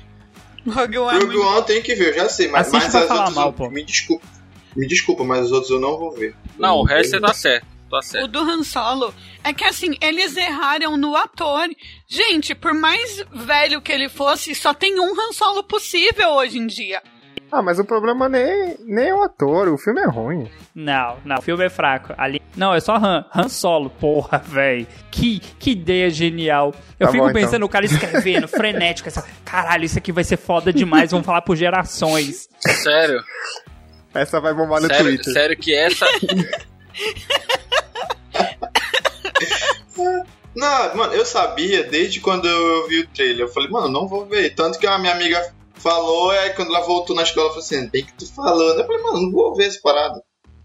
Rogue One é Rogue muito One tem que ver, eu já sei, mas, Assiste mas as outras mal, eu- me desculpa. Me desculpa, mas os outros eu não vou ver. Não, o resto você tá tá certo. Tá O certo. do Han Solo é que assim, eles erraram no ator. Gente, por mais velho que ele fosse, só tem um Han Solo possível hoje em dia. Ah, mas o problema nem, nem é o ator, o filme é ruim. Não, não, o filme é fraco. Ali... Não, é só Han, Han Solo, porra, véi. Que, que ideia genial. Eu Tá fico bom, então. pensando o cara escrevendo, *laughs* frenético, essa, caralho, isso aqui vai ser foda demais, vamos falar por gerações. Sério, Essa vai bombar no sério, Twitter. sério que essa. Não, mano, eu sabia desde quando eu vi o trailer. Eu falei, mano, não vou ver. Tanto que a minha amiga falou, aí quando ela voltou na escola, falou assim, bem que tu falando. Eu falei, mano, não vou ver essa parada.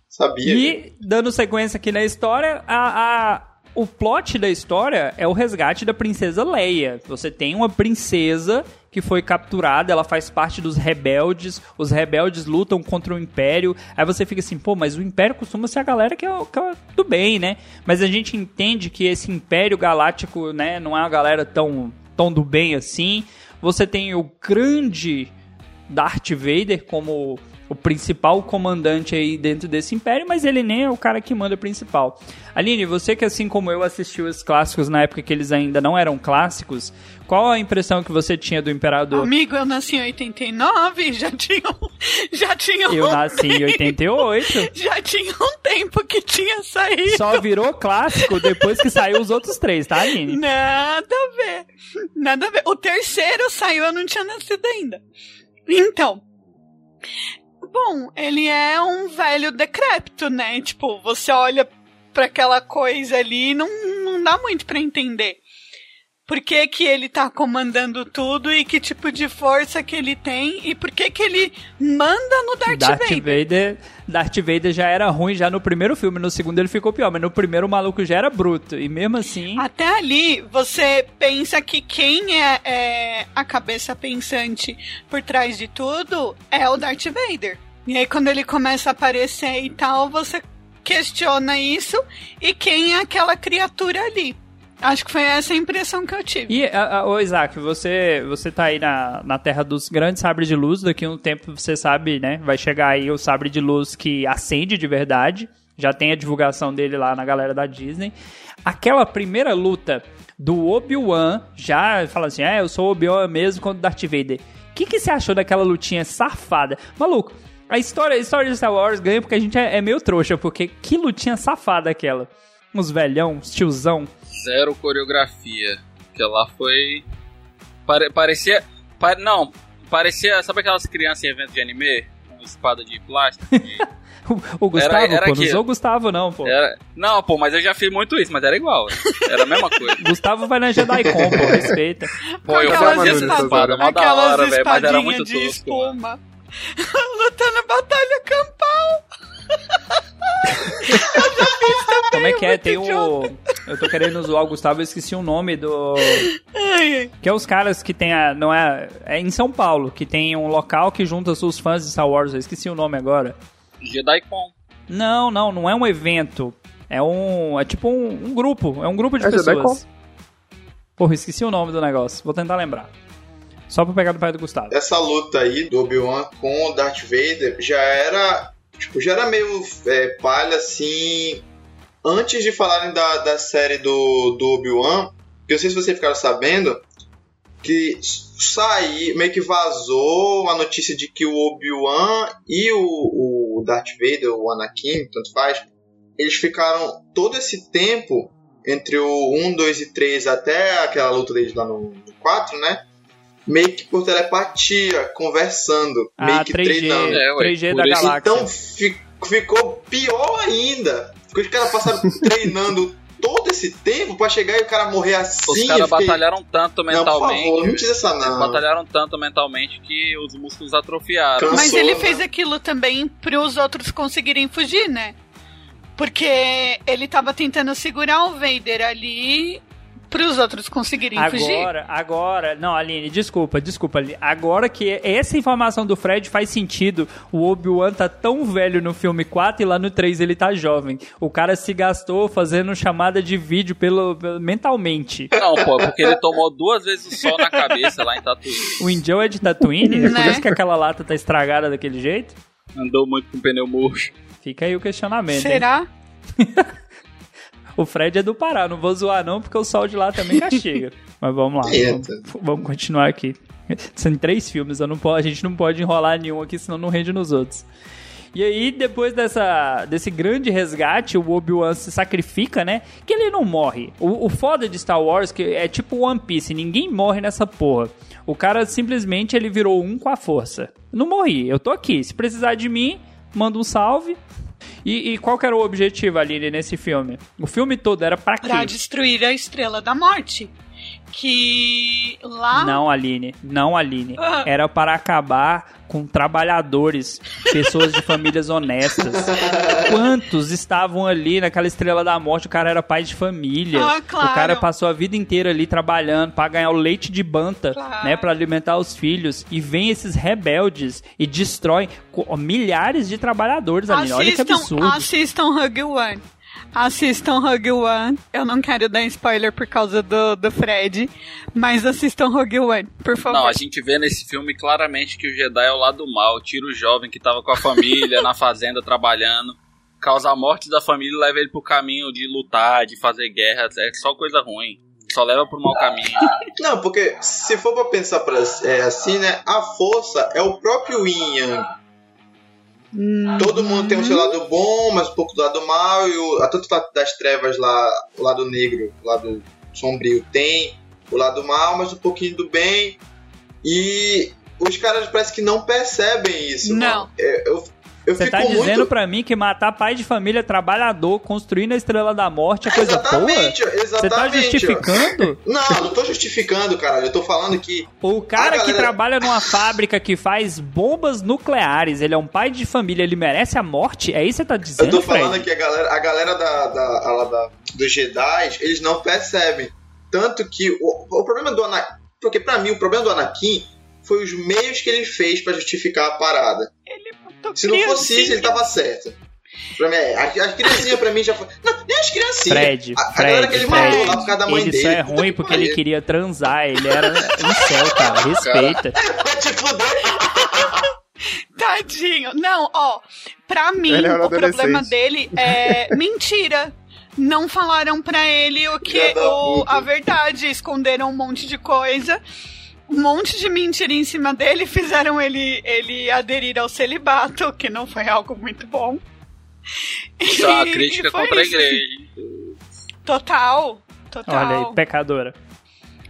Sabia. E, dando sequência aqui na história, a, a- o plot da história é o resgate da princesa Leia. Você tem uma princesa que foi capturada, ela faz parte dos rebeldes, os rebeldes lutam contra o Império. Aí você fica assim, pô, mas o Império costuma ser a galera que é, que é do bem, né? Mas a gente entende que esse Império Galáctico, né, não é uma galera tão, tão do bem assim. Você tem o grande Darth Vader como o principal comandante aí dentro desse império, mas ele nem é o cara que manda principal. Aline, você que assim como eu assistiu os clássicos na época que eles ainda não eram clássicos, qual a impressão que você tinha do imperador? Amigo, eu nasci em 89, *laughs* já tinha, um- já tinha Eu um, nasci em 88. *laughs* já tinha um tempo que tinha saído. Só virou clássico depois que saiu os outros três, tá, Aline? Nada a ver. Nada a ver. O terceiro saiu, eu não tinha nascido ainda. Então. Bom, ele é um velho decrépito, né? Tipo, você olha pra aquela coisa ali e não, não dá muito pra entender. Por que, que ele tá comandando tudo e que tipo de força que ele tem e por que que ele manda no Darth, Darth Vader. Vader, Darth Vader já era ruim já no primeiro filme, no segundo ele ficou pior, mas no primeiro o maluco já era bruto. E mesmo assim, Até ali, você pensa que quem é, é a cabeça pensante por trás de tudo é o Darth Vader. E aí, quando ele começa a aparecer e tal, você questiona isso e quem é aquela criatura ali. Acho que foi essa a impressão que eu tive. E, a, a, ô Isaac, você, você tá aí na, na terra dos grandes sabres de luz, daqui a um tempo você sabe, né? Vai chegar aí o sabre de luz que acende de verdade. Já tem a divulgação dele lá na galera da Disney. Aquela primeira luta do Obi-Wan, já fala assim, é, eu sou o Obi-Wan mesmo contra Darth Vader. O que, que você achou daquela lutinha safada? Maluco, a história, a história de Star Wars ganha porque a gente é, é meio trouxa, porque que lutinha safada aquela. Uns velhão, uns tiozão. Zero coreografia. Que lá foi. Pare- parecia. pa- Não, Parecia, sabe aquelas crianças em evento de anime? Com espada de plástico? *laughs* O, o Gustavo, Era- era pô, não o Gustavo, não, pô. Era... Não, pô, mas eu já fiz muito isso, mas era igual. Era a mesma coisa. *laughs* Gustavo vai na JediCon, pô, *laughs* respeita. Pô, eu fazia essa espada, mó da Aquelas hora, velho, mas era muito espadinhas de tosco. espuma. Lutando batalha campal. Que é? Tem o. Eu tô querendo zoar o Gustavo, eu esqueci o nome do. Ai, ai. Que é os caras que tem a. Não é. É em São Paulo, que tem um local que junta os fãs de Star Wars. Eu esqueci o nome agora. JediCon. Não, não, não é um evento. É um. É tipo um, um grupo. É um grupo de É, pessoas. Porra, esqueci o nome do negócio. Vou tentar lembrar. Só pra pegar do pai do Gustavo. Essa luta aí do Obi-Wan com o Darth Vader já era. Tipo, já era meio é, palha assim. Antes de falarem da, da série do, do Obi-Wan, que eu sei se vocês ficaram sabendo, que saiu, meio que vazou a notícia de que o Obi-Wan e o, o Darth Vader, o Anakin, tanto faz, eles ficaram todo esse tempo entre o 1, 2 e 3 até aquela luta deles lá no, no 4, né? Meio que por telepatia, conversando, meio Ah, que 3G. treinando. É, ué, 3G por da isso- galáxia. Então fi- ficou pior ainda. Porque os caras passaram *laughs* treinando todo esse tempo pra chegar e o cara morrer assim. Os caras fiquei, batalharam tanto Não, por mentalmente. favor, não diz essa não. Batalharam tanto mentalmente que os músculos atrofiaram. Cansou, Mas ele né? fez aquilo também pros outros conseguirem fugir, né? Porque ele tava tentando segurar o Vader ali pros outros conseguirem fugir. Agora, agora. Não, Aline, desculpa, desculpa. Aline. Agora que essa informação do Fred faz sentido, o Obi-Wan tá tão velho no filme 4 e lá no 3 ele tá jovem. O cara se gastou fazendo chamada de vídeo pelo, pelo- mentalmente. Não, pô, porque ele tomou duas vezes o sol na cabeça lá em Tatooine. O Indião é de Tatooine? É por Né? isso que aquela lata tá estragada daquele jeito? Andou muito com pneu murcho. Fica aí o questionamento. hein? Será? *laughs* O Fred é do Pará, não vou zoar não, porque o sol de lá também *laughs* castiga. Mas vamos lá, vamos, vamos continuar aqui. São três filmes, eu não po- a gente não pode enrolar nenhum aqui, senão não rende nos outros. E aí, depois dessa, desse grande resgate, o Obi-Wan se sacrifica, né? Que ele não morre. O, o foda de Star Wars que é tipo One Piece, ninguém morre nessa porra. O cara simplesmente ele virou um com a força. Não morri, eu tô aqui. Se precisar de mim, manda um salve. E, e qual que era o objetivo, Aline, nesse filme? O filme todo era pra quê? Pra destruir a Estrela da Morte. Que lá... Não, Aline. Não, Aline. Ah. Era para acabar com trabalhadores, pessoas de famílias honestas. Quantos estavam ali naquela estrela da morte? O cara era pai de família. Ah, claro. O cara passou a vida inteira ali trabalhando para ganhar o leite de banta, Claro. né, para alimentar os filhos. E vem esses rebeldes e destroem milhares de trabalhadores, Aline. Olha que absurdo. assistam Hug One. Assistam Hug One. Eu não quero dar spoiler por causa do, do Fred, mas assistam Hug One, por favor. Não, a gente vê nesse filme claramente que o Jedi é o lado mal. Tira o jovem que tava com a família *laughs* na fazenda trabalhando. Causa a morte da família e leva ele pro caminho de lutar, de fazer guerra. É só coisa ruim. Só leva pro mau caminho. *laughs* Não, porque se for pra pensar pra, é, assim, né? A força é o próprio Yin e Yang. Todo mundo tem o seu lado bom, mas um pouco do lado mal, e o, a tanto lado das trevas lá, o lado negro, o lado sombrio tem o lado mal, mas um pouquinho do bem. E os caras parece que não percebem isso. Não. mano. Eu eu Você tá dizendo muito... pra mim que matar pai de família trabalhador, construindo a estrela da morte é coisa boa? exatamente, Você exatamente. tá justificando? *laughs* Não, não tô justificando, caralho. Eu tô falando que O cara A que galera- trabalha numa fábrica que faz bombas nucleares, ele é um pai de família, ele merece a morte? É isso que você tá Eu dizendo, tô falando Fred? que a galera, a galera da, da, a da- dos Jedi, eles não percebem. Tanto que o, o problema do Anakin. Porque pra mim, o problema do Anakin foi os meios que ele fez pra justificar a parada. Tô Se não fosse isso, ele tava certo. Pra mim, é, as, as criancinhas pra mim já foi. Não, nem as criancinhas. Fred, a, a galera Fred, que ele Fred, matou lá por causa da mãe ele dele. só é ruim que porque ele queria transar, ele era um céu, *laughs* cara, respeita. Vai *laughs* te fuder. Tadinho. Não, ó, pra mim, era o problema dele é *laughs* mentira. Não falaram pra ele o que o, a verdade, esconderam um monte de coisa. Um monte de mentira em cima dele, fizeram ele, ele aderir ao celibato, que não foi algo muito bom. Isso uma E- crítica foi contra a isso. igreja. Total, total. Olha aí, pecadora.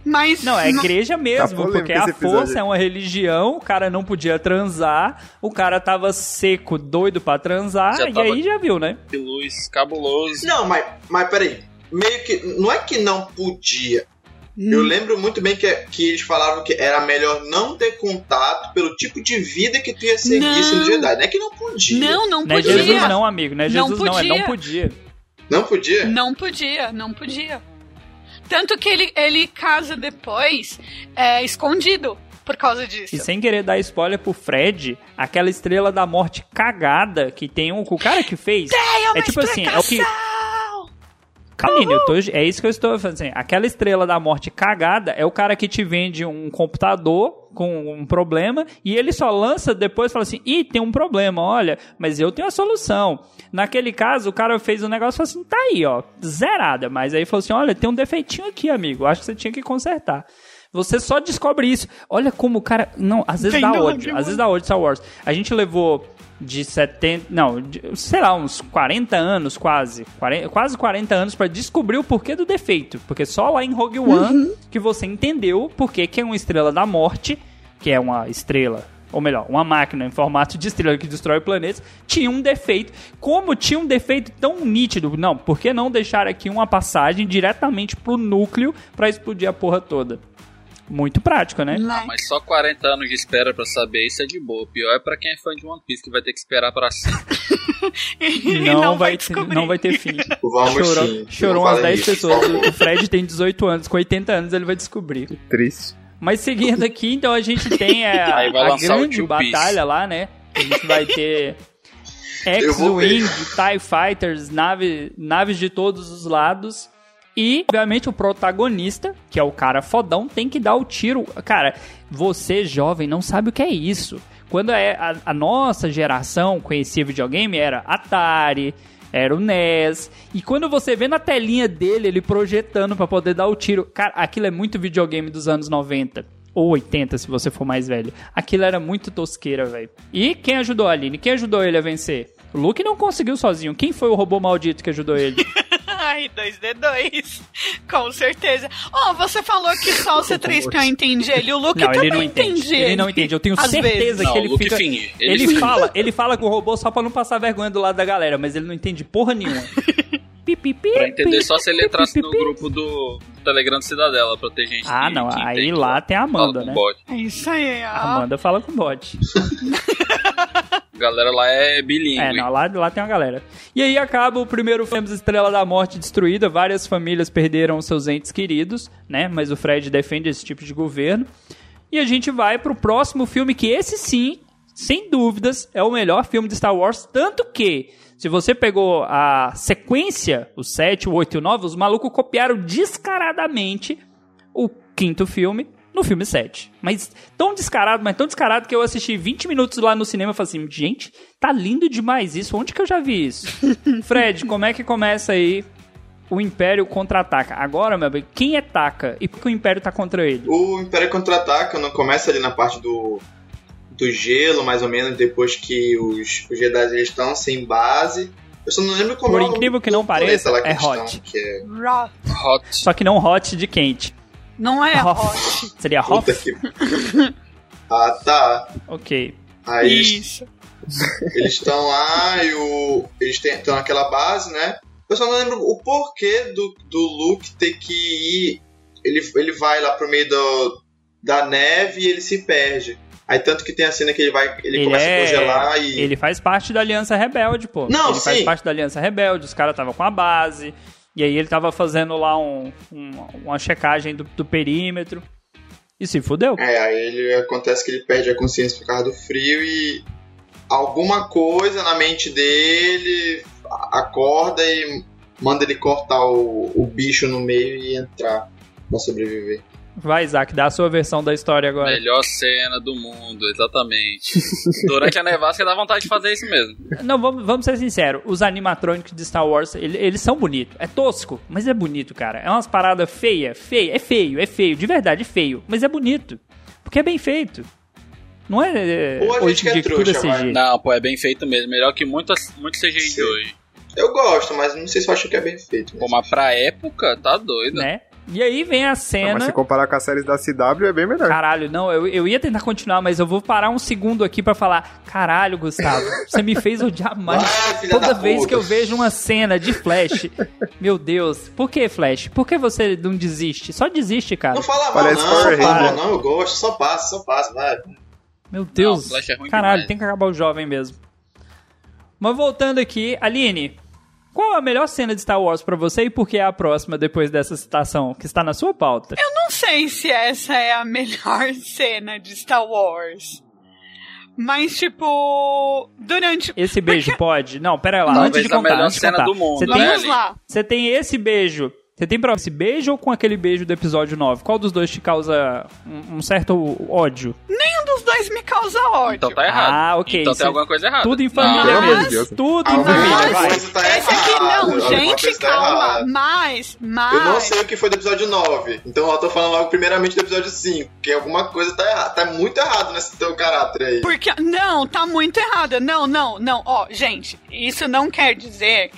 Mas. Não, é igreja mesmo, Tá porque a força é uma religião, o cara não podia transar, o cara tava seco, doido pra transar, Já e aí já viu, né? Que luz cabuloso. Não, mas, mas peraí. Meio que. Não é que não podia. Eu lembro muito bem que, que eles falavam que era melhor não ter contato pelo tipo de vida que tu ia seguir Não. sendo Jedi. Não é que não podia. Não, não Não é podia. Jesus não, amigo, não é Não Jesus não, é não podia. podia. Não podia? Não podia, não podia. Tanto que ele, ele casa depois é, escondido por causa disso. E sem querer dar spoiler pro Fred, aquela estrela da morte cagada que tem um. O cara que fez. É uma é tipo assim, é o que. Calma, eu tô, é isso que eu estou fazendo. Aquela estrela da morte cagada é o cara que te vende um computador com um problema e ele só lança depois e fala assim: ih, tem um problema, olha, mas eu tenho a solução. Naquele caso, o cara fez um negócio e falou assim: tá aí, ó, zerada. Mas aí falou assim: olha, tem um defeitinho aqui, amigo, acho que você tinha que consertar. Você só descobre isso. Olha como o cara. Não, às vezes dá ódio. Às vezes dá ódio Star Wars. A gente levou de 70. Não, de- sei lá, uns 40 anos quase. 40, quase 40 anos pra descobrir o porquê do defeito. Porque só lá em Rogue One que você entendeu por que que é uma estrela da morte, que é uma estrela. Ou melhor, uma máquina em formato de estrela que destrói planetas, tinha um defeito. Como tinha um defeito tão nítido? Não, por que não deixar aqui uma passagem diretamente pro núcleo pra explodir a porra toda? Muito prático, né? Né? Mas só 40 anos de espera pra saber isso é de boa. O pior é pra quem é fã de One Piece, que vai ter que esperar pra sempre. *laughs* E não, vai, ter, não vai ter fim. *laughs* Vamos Chorou, sim. chorou Não umas fala 10 isso. pessoas. O Fred tem 18 anos, com 80 anos ele vai descobrir. Triste. Mas seguindo aqui, então a gente tem *laughs* a, vai a o grande batalha lá, né? A gente vai ter. X-Wing, TIE Fighters, nave, naves de todos os lados. E, obviamente, o protagonista, que é o cara fodão, tem que dar o tiro. Cara, você, jovem, não sabe o que é isso. Quando é a, a nossa geração conhecia videogame, era Atari, era o NES. E quando você vê na telinha dele, ele projetando pra poder dar o tiro. Cara, aquilo é muito videogame dos anos 90. Ou 80, se você for mais velho. Aquilo era muito tosqueira, velho. E quem ajudou a Aline? Quem ajudou ele a vencer? O Luke não conseguiu sozinho. Quem foi o robô maldito que ajudou ele? *laughs* Ai, 2D2. *laughs* Com certeza. Oh, você falou que só o C3PO entende ele. O Luke não, também ele não entende. entende Ele não entende. Eu tenho Às certeza vezes. Não, que ele o Luke fica. finge. Ele, Ele finge. fala, ele fala com o robô só pra não passar vergonha do lado da galera, mas ele não entende porra nenhuma. *laughs* Pi, pi, pi, Pra entender pi, só se ele pi, entrasse pi, no grupo do, Telegram do Cidadela, pra ter gente Ah, que, não. que Aí entende lá tem a Fala Amanda, com né? bot. É isso aí, A ó. Amanda fala com o bot. *laughs* Galera lá é bilíngue. É, não, lá, lá tem uma galera. E aí acaba o primeiro filme Estrela da Morte destruída, várias famílias perderam seus entes queridos, né? Mas o Fred defende esse tipo de governo. E a gente vai pro próximo filme, que esse sim, sem dúvidas, é o melhor filme de Star Wars, tanto que, se você pegou a sequência, o 7, o 8 e o 9, os malucos copiaram descaradamente o quinto filme no filme 7. Mas tão descarado, mas tão descarado que eu assisti 20 minutos lá no cinema e falei assim, gente, tá lindo demais isso, onde que eu já vi isso? *laughs* Fred, como é que começa aí o Império contra-ataca? Agora, meu bem, quem é Taka e por que o Império tá contra ele? O Império Contra-Ataca não começa ali na parte do, do gelo, mais ou menos, depois que os, os Jedi eles estão sem base. Eu só não lembro como Por é incrível que não pareça, é hot. estão, que é... Hot. Só que não hot de quente. Não é. Hot. Seria Hoth? que... *laughs* ah, tá. Ok. Aí eles Isso. Eles estão lá e o, eles estão naquela base, né? Eu só não lembro o porquê do, do Luke ter que ir. Ele, ele vai lá pro meio do, da neve e ele se perde. Aí tanto que tem a cena que ele vai. Ele, Ele começa é- a congelar e. Ele faz parte da Aliança Rebelde, pô. Não, ele faz sim. parte da Aliança Rebelde, os caras estavam com a base. E aí ele tava fazendo lá um, um- uma checagem do, do perímetro. E se fudeu. É, aí ele acontece que ele perde a consciência por causa do frio e alguma coisa na mente dele acorda e manda ele cortar o, o bicho no meio e entrar pra sobreviver. Vai, Isaac, dá a sua versão da história agora. Melhor cena do mundo, exatamente. Durante a nevasca dá vontade de fazer isso mesmo. Não, vamos, vamos ser sinceros. Os animatrônicos de Star Wars, ele- eles são bonitos. É tosco, mas é bonito, cara. É umas paradas feias, feia. É feio, é feio. De verdade, é feio. Mas é bonito. Porque é bem feito. Não é, é Ou a gente que é tudo é trouxa, vai. CG. Não, pô, é bem feito mesmo. Melhor que muitas, muito CGI de Sim. hoje. Eu gosto, mas não sei se eu acho que é bem feito. Pô, mas pra época, tá doido. Né? E aí vem a Não, cena. mas se comparar com as séries da CW, é bem melhor. Caralho, não, eu, eu ia tentar continuar, mas eu vou parar um segundo aqui pra falar. Caralho, Gustavo, você me fez odiar mais filha toda da vez puta. que eu vejo uma cena de Flash. Meu Deus, por que Flash? Por que você não desiste? Só desiste, cara. Não fala mal, Parece não, não Ranger. mal, não, eu gosto, só passa, só passa, vai. Meu Deus. Não, Flash é ruim Caralho, demais. tem que acabar o jovem mesmo. Mas voltando aqui, Aline, qual a melhor cena de Star Wars pra você e por que é a próxima depois dessa citação que está na sua pauta? Eu não sei se essa é a melhor *laughs* cena de Star Wars. Mas, tipo, durante. Esse beijo pode? Não, pera lá, Talvez antes de a contar, melhor antes de cena contar. do mundo, Você tem, Vamos lá. você tem esse beijo. Você tem pra esse beijo ou com aquele beijo do episódio 9? Qual dos dois te causa um, um certo ódio? Nenhum dos dois me causa ódio. Então tá errado. Ah, ok. Então Isso tem alguma coisa errada. Tudo em família mesmo. Tudo em família, vai. tá Esse aqui não, gente, tá calma. errada. Mas, mas. Eu não sei o que foi do episódio 9. Então eu tô falando logo primeiramente do episódio 5. Que alguma coisa tá errada. Tá muito errado nesse teu caráter aí. Porque. Não, tá muito errada. Não, não, não. Ó, gente, isso não quer dizer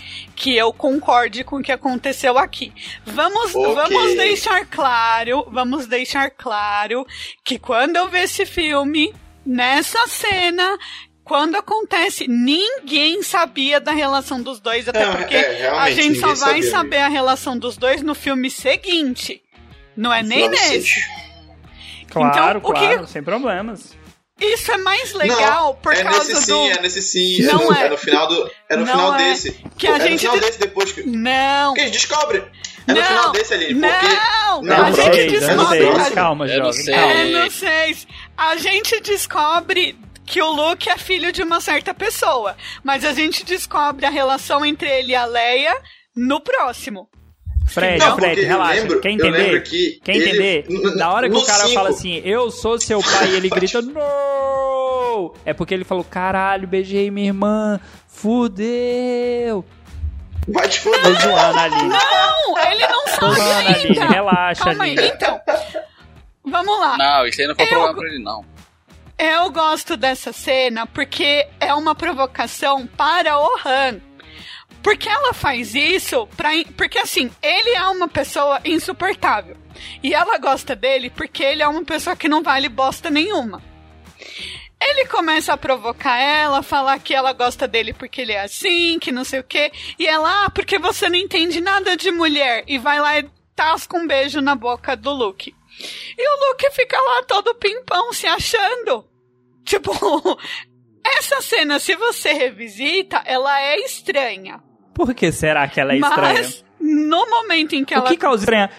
que eu concorde com o que aconteceu aqui. Vamos, Ok. vamos deixar claro, vamos deixar claro que quando eu ver esse filme, nessa cena. Quando acontece, ninguém sabia da relação dos dois, até É, porque é, a gente só vai sabia saber a relação dos dois no filme seguinte. Não é nem Não sei. nesse. Claro, Então, o que- claro, sem problemas. Isso é mais legal Não, por é causa nesse do. sim, é nesse sim. Não é, no, é. é no final do. É no Não final é. desse. Que a é gente no final de- desse depois que. Não. Que a gente descobre. É no não, final desse ali. Porque. Não, Não, a não gente não descobre. sei. Próximo. Calma, jovem. É no 6. A gente descobre que o Luke é filho de uma certa pessoa. Mas a gente descobre a relação entre ele e a Leia no próximo. Fred, Não, Fred, relaxa. lembro- Quer eu entender? que Quer ele- entender? no- Na hora que o cara cinco- fala assim, eu sou seu pai, e ele *laughs* grita, não! É porque ele falou, caralho, beijei minha irmã, fudeu. Vai te Tô foder. zoando, Aline. Não, ele não Tô sabe zoando, Aline. ainda. Relaxa, Calma aí, Aline. então. Vamos lá. Não, isso aí não foi Eu- problema pra ele, não. Eu gosto dessa cena porque é uma provocação para o Han. Porque ela faz isso pra. Porque assim, ele é uma pessoa insuportável. E ela gosta dele porque ele é uma pessoa que não vale bosta nenhuma. Ele começa a provocar ela, falar que ela gosta dele porque ele é assim, que não sei o quê. E ela, ah, porque você não entende nada de mulher. E vai lá e tasca um beijo na boca do Luke. E o Luke fica lá todo pimpão se achando. Tipo, *laughs* essa cena, se você revisita, ela é estranha. Por que será que ela é estranha? Mas no momento em que O ela. que causa estranha?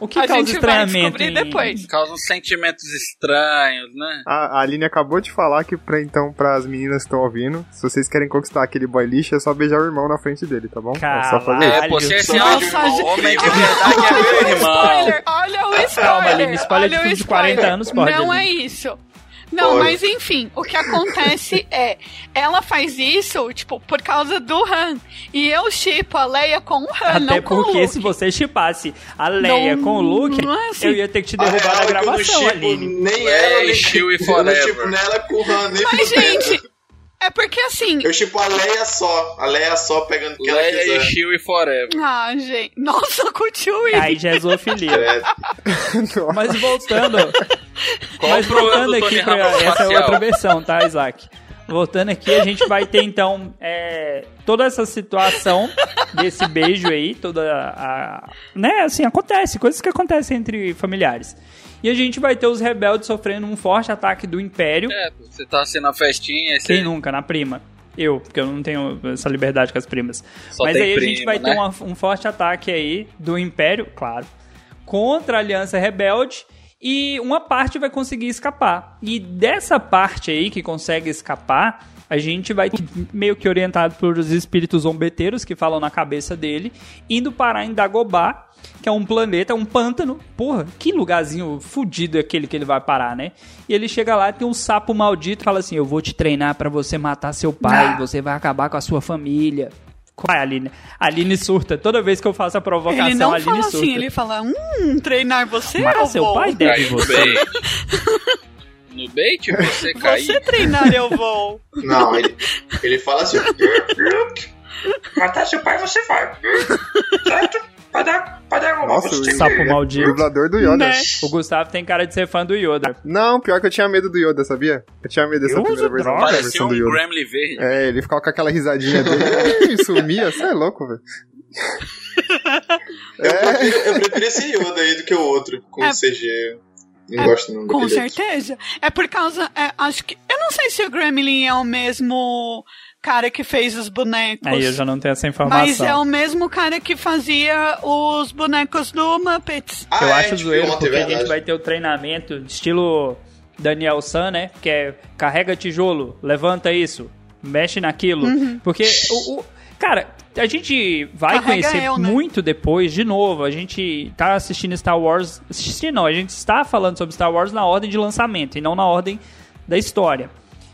O que A causa gente vai estranhamento? descobrir em- depois. Causa uns sentimentos estranhos, né? A, a Aline acabou de falar que, pra, então, pras meninas que estão ouvindo, se vocês querem conquistar aquele boy lixo, é só beijar o irmão na frente dele, tá bom? É só fazer Caralho. isso. É, você esse Nossa, homem, gente- homem de verdade é meu irmão. Spoiler, olha o spoiler. Calma, Aline, spoiler de olha o filme de 40 spoiler. anos pode, Não é isso. Não, mas enfim, o que acontece *laughs* é, ela faz isso, tipo, por causa do Han. E eu chipo a Leia com o Han, Até não com o porque Luke. se você chipasse a Leia Não- com o Luke, é assim. eu ia ter que te A derrubar da é eu não gravação, Aline. Nem Leia ela, e nem Chewie Eu não chipo nela com o Han, nem Mas, gente, é porque assim. Eu chipo a Leia só. A Leia só pegando o que ela Leia e quiser. Chewie Forever. Ah, gente. Nossa, com o Chewie. Aí já é zoofilia. É, *laughs* Mas voltando, Qual mas voltando do aqui pra essa é outra versão, tá, Isaac? Voltando aqui, a gente vai ter então é, toda essa situação desse beijo aí, toda a. Né, assim, acontece, coisas que acontecem entre familiares. E a gente vai ter os rebeldes sofrendo um forte ataque do Império. É, você tá sendo a festinha, Quem você nunca? Na prima. Eu, porque eu não tenho essa liberdade com as primas. Só Mas aí a primo, gente vai né? ter uma- um forte ataque aí do Império, claro, contra a Aliança Rebelde. E uma parte vai conseguir escapar. E dessa parte aí que consegue escapar, a gente vai meio que orientado pelos espíritos zombeteiros que falam na cabeça dele, indo parar em Dagobah, que é um planeta, um pântano. Porra, que lugarzinho fudido é aquele que ele vai parar, né? E ele chega lá, tem um sapo maldito, fala assim: Eu vou te treinar pra você matar seu pai, você vai acabar com a sua família. Qual é a Aline? A Aline surta. Toda vez que eu faço a provocação, Ele não a Aline fala surta. assim, ele fala, hum, treinar você eu seu vou. pai deve você. No bait você caiu. Você treinar eu vou. não, ele, ele fala assim: Matar seu pai você vai. Certo? Padaco, Padaco. Nossa, o Sapo maldito. dublador do Yoda. Né? O Gustavo tem cara de ser fã do Yoda. Não, pior que eu tinha medo do Yoda, sabia? Eu tinha medo dessa Eu primeira versão, droga. Parecia versão um do Yoda. Gremlin verde. É, ele ficava com aquela risadinha dele *laughs* e sumia, você é louco, velho. *laughs* Eu, É, prefiro, eu prefiro esse Yoda aí do que o outro, com É. CG. Não É, gosto não Com daquele outro. certeza. É por causa. é, acho que. Eu não sei se o Gremlin é o mesmo cara que fez os bonecos. Aí eu já não tenho essa Mas informação. é o mesmo cara que fazia os bonecos do Muppets. Ah, Eu é, acho tipo, zoeiro porque a verdade. gente vai ter o treinamento estilo Daniel San, né? Que é carrega tijolo, levanta isso, mexe naquilo. Uhum. Porque o, o- Cara, a gente vai Carrega conhecer eu, né? muito depois, de novo. A gente tá assistindo Star Wars. Assistindo não, a gente está falando sobre Star Wars na ordem de lançamento e não na ordem da história.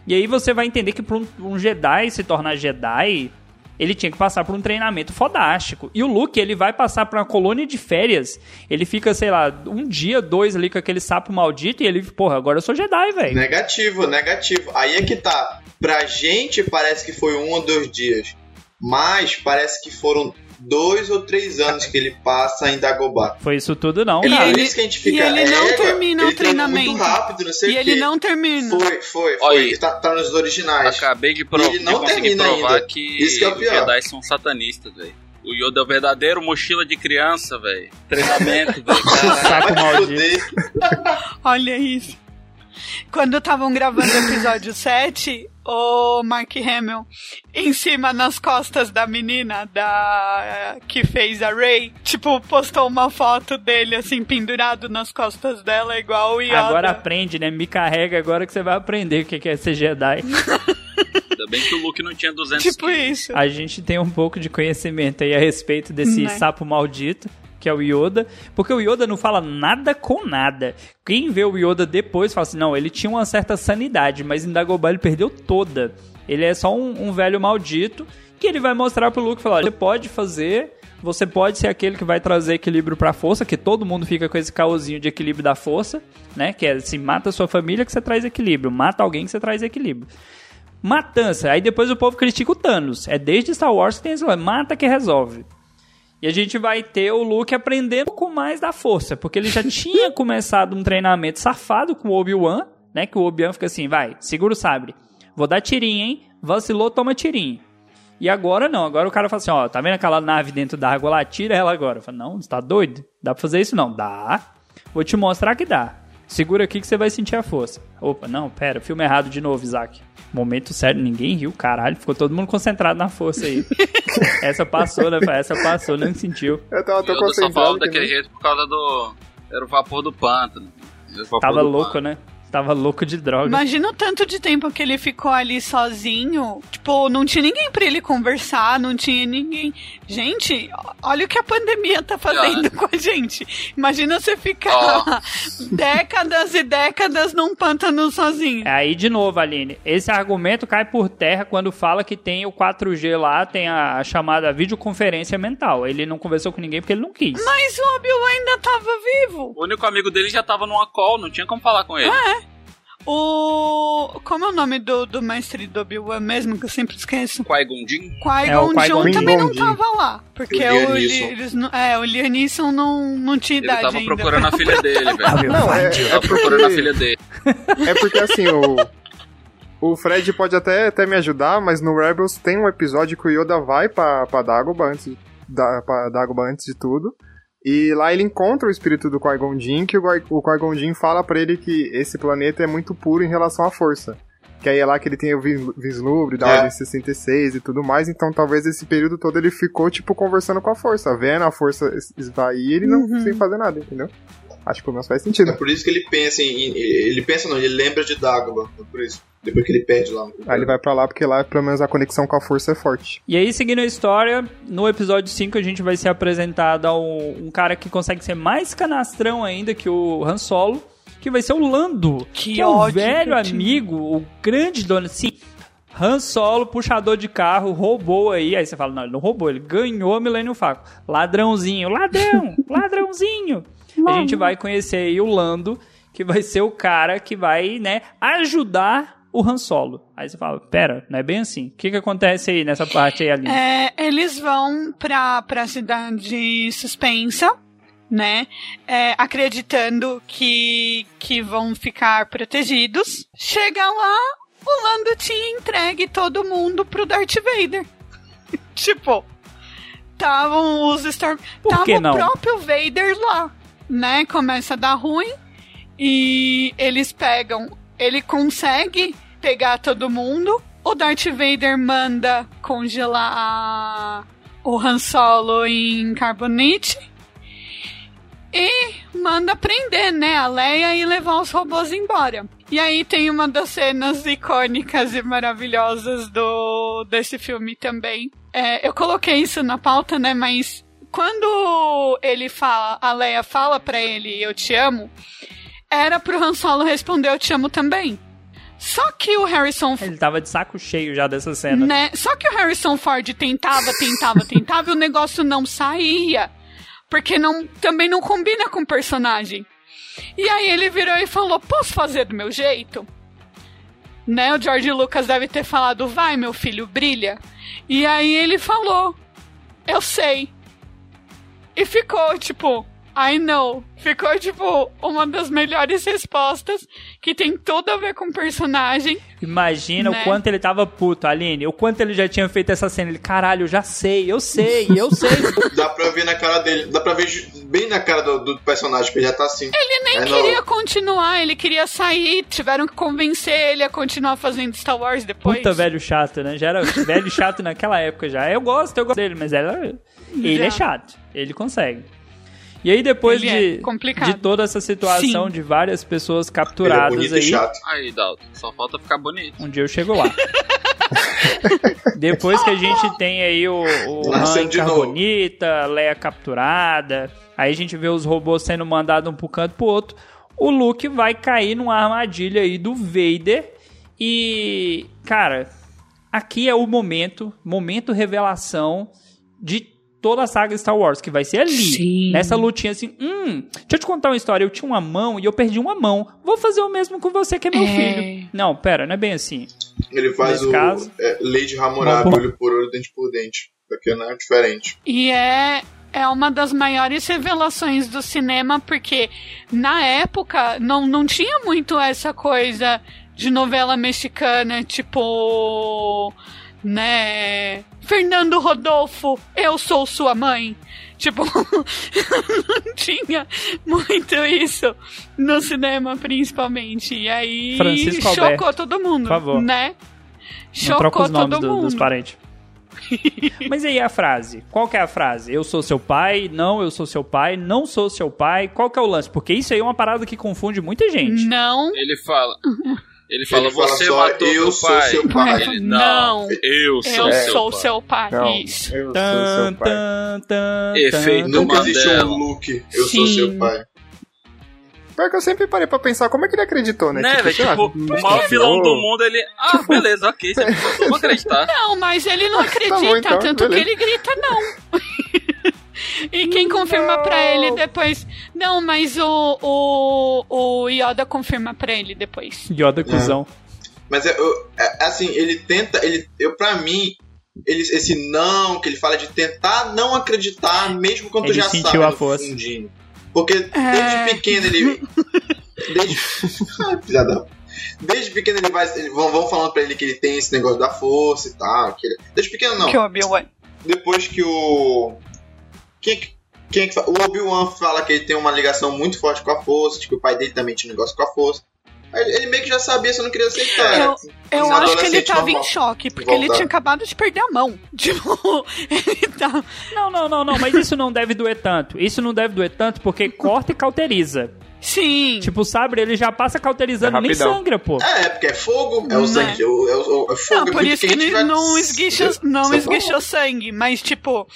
E aí você vai entender que para um, um Jedi se tornar Jedi, ele tinha que passar por um treinamento fodástico. E o Luke, ele vai passar por uma colônia de férias. Ele fica, sei lá, um dia, dois ali com aquele sapo maldito e ele, porra, agora eu sou Jedi, velho. Negativo, negativo. Aí é que tá. Pra gente parece que foi um ou dois dias. Mas parece que foram dois ou três anos que ele passa em Dagobah. Foi isso tudo não, É cara. ele- isso que a gente e fica. ele não "Égua, termina o ele treinou treinamento." muito rápido, não sei E o quê. ele não termina. Foi, foi, Olha foi. Tá, tá nos originais. Acabei de, ele de não conseguir provar ainda. que Isso que é o os pior. Jedi são satanistas, velho. O Yoda é o verdadeiro mochila de criança, velho. Treinamento, velho. *laughs* Saco maldito. Olha isso. Quando estavam gravando o episódio 7, o Mark Hamill, em cima nas costas da menina da que fez a Ray, tipo, postou uma foto dele assim pendurado nas costas dela, igual o Yoda. Agora aprende, né? Me carrega agora que você vai aprender o que que é ser Jedi. *laughs* Ainda bem que o Luke não tinha 200 Tipo quilos. isso. A gente tem um pouco de conhecimento aí a respeito desse Né? sapo maldito, que é o Yoda. Porque o Yoda não fala nada com nada. Quem vê o Yoda depois fala assim, não, ele tinha uma certa sanidade, mas em Dagobah ele perdeu toda. Ele é só um, um velho maldito que ele vai mostrar pro Luke falar, você pode fazer... Você pode ser aquele que vai trazer equilíbrio pra força, que todo mundo fica com esse caosinho de equilíbrio da força, né? Que é assim, mata a sua família que você traz equilíbrio, mata alguém que você traz equilíbrio. Matança. Aí depois o povo critica o Thanos. É desde Star Wars que tem isso. Mata que resolve. E a gente vai ter o Luke aprendendo com mais da força. Porque ele já *laughs* tinha começado um treinamento safado com o Obi-Wan. Né? Que o Obi-Wan fica assim, vai, segura o sabre. Vou dar tirinho, hein? Vacilou, toma tirinho. E agora não. Agora o cara fala assim, ó, tá vendo aquela nave dentro da água lá? Tira ela agora. Fala, não, você tá doido? Dá pra fazer isso? Não. Dá. Vou te mostrar que dá. Segura aqui que você vai sentir a força. Opa, não, pera, filme errado de novo, Isaac. Momento sério, ninguém riu, caralho. Ficou todo mundo concentrado na força aí. *laughs* Essa passou, né? pai? Essa passou, não sentiu. eu tava tão só concentrado. falava que daquele nem- jeito por causa do... Era o vapor do pântano. Vapor Tava do louco, pântano. né? Tava louco de droga. Imagina o tanto de tempo que ele ficou ali sozinho. Tipo, não tinha ninguém pra ele conversar, não tinha ninguém. Gente, olha o que a pandemia tá fazendo com a gente. Imagina você ficar Ó. décadas e décadas num pântano sozinho. É Aí, de novo, Aline, esse argumento cai por terra quando fala que tem o 4G lá, tem a, a chamada videoconferência mental. Ele não conversou com ninguém porque ele não quis. Mas o Obi-Wan ainda tava vivo. O único amigo dele já tava numa call, não tinha como falar com ele. O. Como é o nome do, do mestre do Obi-Wan mesmo, que eu sempre esqueço? Qui-Gon Jinn. É, Qui-Gon Jinn também não tava lá. Porque O o, Li- eles não- é, o Liam Neeson não, não tinha Ele idade tava ainda. procurando a *laughs* filha dele, velho. Não, é, é tava procurando a filha dele. é porque assim, o, o Fred pode até, até me ajudar, mas no Rebels tem um episódio que o Yoda vai pra, pra Dagobah antes, da, pra Dagobah antes de tudo. E lá ele encontra o espírito do Qui-Gon Jinn, que o, Qui- o Qui-Gon Jinn fala pra ele que esse planeta é muito puro em relação à força. Que aí é lá que ele tem o vis- vislumbre da É. Ordem 66 e tudo mais, então talvez esse período todo ele ficou, tipo, conversando com a força, vendo a força es- esvair e ele não sem fazer nada, entendeu? Acho que pelo menos faz sentido. É por isso que ele pensa em. Ele pensa não, ele lembra de Dagobah. É por isso. Depois que ele perde lá. Aí ele vai pra lá porque lá pelo menos a conexão com a força é forte. E aí, seguindo a história, no episódio 5 a gente vai ser apresentado a um, um cara que consegue ser mais canastrão ainda que o Han Solo, que vai ser o Lando, Que que é o velho amigo, o grande dono, sim. Han Solo, puxador de carro, roubou aí. Aí você fala, não, ele não roubou, ele ganhou a Millennium Falcon. Ladrãozinho, ladrão, *laughs* ladrãozinho. A gente vai conhecer aí o Lando, que vai ser o cara que vai, né, ajudar o Han Solo. Aí você fala, pera, não é bem assim. O que que acontece aí nessa parte aí, Aline? É, eles vão pra, pra cidade suspensa, né? É, acreditando que, que vão ficar protegidos. Chega lá, o Lando tinha entregue todo mundo pro Darth Vader. *laughs* tipo, estavam os Storm... Tava o próprio Vader lá, né? Começa a dar ruim e eles pegam... Ele consegue pegar todo mundo. O Darth Vader manda congelar a- o Han Solo em carbonite. E manda prender, né, a Leia e levar os robôs embora. E aí tem uma das cenas icônicas e maravilhosas do desse filme também. É, eu coloquei isso na pauta, né, mas quando ele fala, a Leia fala pra ele, eu te amo, era pro Han Solo responder, eu te amo também. Só que o Harrison Ele tava de saco cheio já dessa cena. né? Só que o Harrison Ford tentava, tentava, *laughs* tentava e o negócio não saía. Porque não, também não combina com o personagem. E aí ele virou e falou: Posso fazer do meu jeito? Né? O George Lucas deve ter falado: Vai, meu filho, brilha. E aí ele falou: Eu sei. E ficou tipo. I know. Ficou, tipo, uma das melhores respostas que tem tudo a ver com o personagem. Imagina Né? o quanto ele tava puto, Aline. O quanto ele já tinha feito essa cena. Ele, caralho, eu já sei, eu sei, eu sei. *laughs* Dá pra ver na cara dele, dá pra ver bem na cara do, do personagem que ele já tá assim. Ele nem É, queria continuar, ele queria sair. Tiveram que convencer ele a continuar fazendo Star Wars depois. Puta velho chato, né? Já era velho chato naquela época já. Eu gosto, eu gosto dele, mas ela, ele Já. é chato. Ele consegue. E aí, depois Ele é de, de toda essa situação Sim. de várias pessoas é capturadas bonito aí, e chato. Aí, Dalton, só falta ficar bonito. um dia eu chego lá. *laughs* Depois que a gente tem aí o, o Han de. Carbonita, Leia capturada, aí a gente vê os robôs sendo mandados um pro canto pro outro, o Luke vai cair numa armadilha aí do Vader e, cara, aqui é o momento, momento revelação de toda a saga Star Wars, que vai ser ali. Sim. Nessa lutinha assim, hum, deixa eu te contar uma história, eu tinha uma mão e eu perdi uma mão. Vou fazer o mesmo com você que é meu É. filho. Não, pera, não é bem assim. Ele faz Nesse o caso- é, lei de Hammurabi, Bom, olho por olho, dente por dente. Aqui não é diferente. E é, é uma das maiores revelações do cinema, porque na época não, não tinha muito essa coisa de novela mexicana, tipo. Né? Fernando Rodolfo, eu sou sua mãe. Tipo, *laughs* não tinha muito isso no cinema, principalmente. E aí Francisco chocou Alberto, todo mundo, por favor. né? Chocou os nomes todo do- mundo. dos parentes. *laughs* Mas e aí a frase? Qual que é a frase? Eu sou seu pai, não, eu sou seu pai, não sou seu pai. Qual que é o lance? Porque isso aí é uma parada que confunde muita gente. Não, Ele fala. *laughs* Ele fala, Ele fala você só, matou "Eu meu sou pai. seu pai." Ele, Não. não, eu sou eu seu sou pai. seu pai. Não, Isso. eu sou Tan, seu pai. tan, tan, Efeito. Nunca existiu Mandela. um Luke, eu sou Sim. seu pai. Pior que eu sempre parei pra pensar como é que ele acreditou, né? Né, velho? sei lá, Tipo, o maior vilão do mundo, ele. Ah, beleza, ok, você *laughs* vou acreditar. Não, mas ele não acredita, bom, então, tanto beleza. que ele grita não. *laughs* e quem confirma pra ele depois. Não, mas o, o, o Yoda confirma pra ele depois. Yoda cuzão. Mas é, eu- é, assim, ele tenta, ele, eu para mim, ele, esse não que ele fala de tentar não acreditar, mesmo quando tu Ele já sentiu sabe a força. fundinho. Porque desde É. pequeno ele, *laughs* desde, desde pequeno ele vai, ele, vão, vão falando pra ele que ele tem esse negócio da força e tal. Que ele, desde pequeno não. Que o Obi-Wan. Depois que o quem, é que- quem é que o Obi-Wan fala que ele tem uma ligação muito forte com a força, de que o pai dele também tinha um negócio com a força. Ele meio que já sabia, só não queria aceitar. Eu- Eu acho que ele tava normal. em choque, porque ele tinha acabado de perder a mão. *laughs* Tipo, ele tá. Não, não, não, não, mas isso não deve doer tanto. Isso não deve doer tanto porque corta e cauteriza. Sim. Tipo, o sabre ele já passa cauterizando, É nem sangra, pô. É, porque é fogo, é o Né. sangue, é o, é o- é fogo, Não, é por isso que ele vai- não esguicha, não Só esguichou sangue, mas tipo.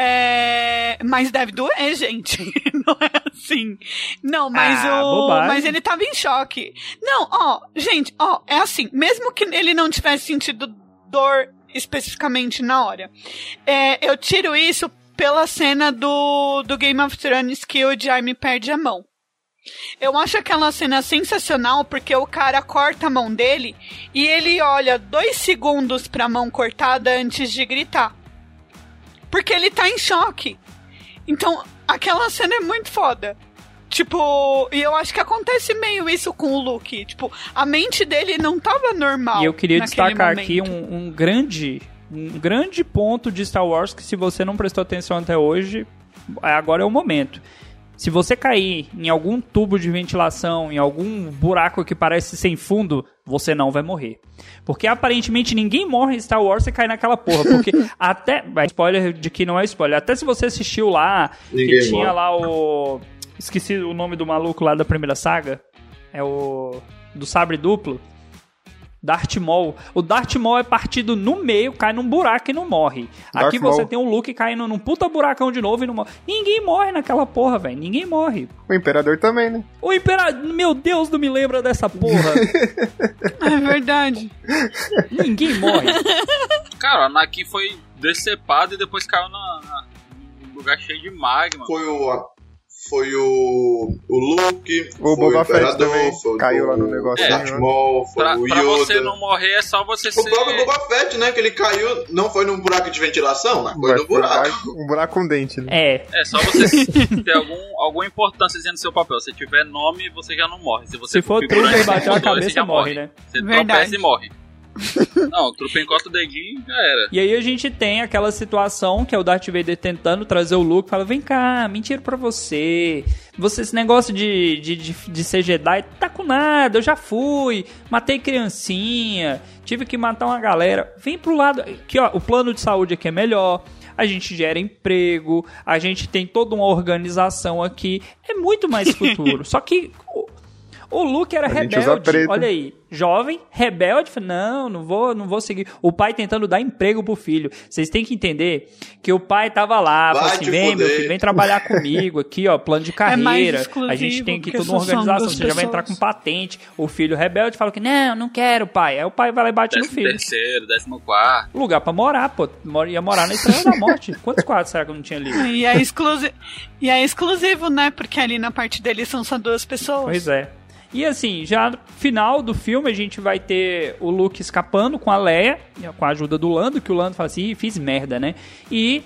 É... Mas deve doer, gente. *laughs* Não é assim. Não, mas Ah, o. bobagem. Mas ele tava em choque. Não, ó, gente, ó, é assim, mesmo que ele não tivesse sentido dor especificamente na hora, é, eu tiro isso pela cena do, do Game of Thrones que o Jaime perde a mão. Eu acho aquela cena sensacional porque o cara corta a mão dele e ele olha dois segundos pra mão cortada antes de gritar. Porque ele tá em choque. Então, aquela cena é muito foda. Tipo, e eu acho que acontece meio isso com o Luke. Tipo, a mente dele não tava normal. E eu queria destacar momento. aqui um, um grande um grande ponto de Star Wars que se você não prestou atenção até hoje, agora é o momento. Se você cair em algum tubo de ventilação, em algum buraco que parece sem fundo, você não vai morrer. Porque aparentemente ninguém morre em Star Wars e cai naquela porra. Porque *laughs* até. vai, Spoiler de que não é spoiler. Até se você assistiu lá, Ninguém que tinha morre. lá o. Esqueci o nome do maluco lá da primeira saga. É o. Do sabre duplo. Darth Maul. O Darth Maul é partido no meio, cai num buraco e não morre. Darth Aqui você Maul. tem um Luke caindo num puta buracão de novo e não morre. Ninguém morre naquela porra, velho. Ninguém morre. O Imperador também, né? O Imperador. Meu Deus, não me lembra dessa porra. *laughs* É verdade. Ninguém morre. Cara, o Anakin foi decepado e depois caiu na, na- num lugar cheio de magma. Foi o. Foi o. O Luke. O foi Boba o Fett Imperador, também foi caiu lá no o negocinho, Darth né? Maul, foi Pra, o pra Yoda. você não morrer é só você O ser. próprio Boba Fett, né? Que ele caiu, não foi num buraco de ventilação, mas foi no buraco. Um buraco com dente, né? É. É só você *laughs* ter algum, alguma importância no seu papel. Se tiver nome, você já não morre. Se, você Se for figurante, truta e bater a você cabeça, já morre, né? Você Verdade. tropeça e morre. Não, trupa encosta o dedinho já era. E aí a gente tem aquela situação que é o Darth Vader tentando trazer o Luke, fala, vem cá, mentira pra você. Você, esse negócio de, de, de, de ser Jedi, tá com nada, eu já fui, matei criancinha, tive que matar uma galera. Vem pro lado, que ó, o plano de saúde aqui é melhor. A gente gera emprego, a gente tem toda uma organização aqui. É muito mais *laughs* futuro. Só que o, o Luke era A rebelde. Olha aí, jovem, rebelde, não, não vou, não vou seguir. O pai tentando dar emprego pro filho. Vocês têm que entender que o pai tava lá, falou assim, vem, meu fuder." filho, vem trabalhar *laughs* comigo aqui, ó, plano de É mais carreira. a exclusivo, gente tem porque toda uma organização, você já vai entrar com pessoas. patente. O filho rebelde fala que, não, não quero, pai. Aí o pai vai lá e bate no Décimo filho. terceiro, décimo quarto. Lugar pra morar, pô. Ia morar na Estrela da Morte. *laughs* Quantos quartos será que eu não tinha ali? E é, exclusi e é exclusivo, né? Porque ali na parte dele são só duas pessoas. Pois é. E assim, já no final do filme a gente vai ter o Luke escapando com a Leia, com a ajuda do Lando, que o Lando fala assim, "Ih, fiz merda, né? E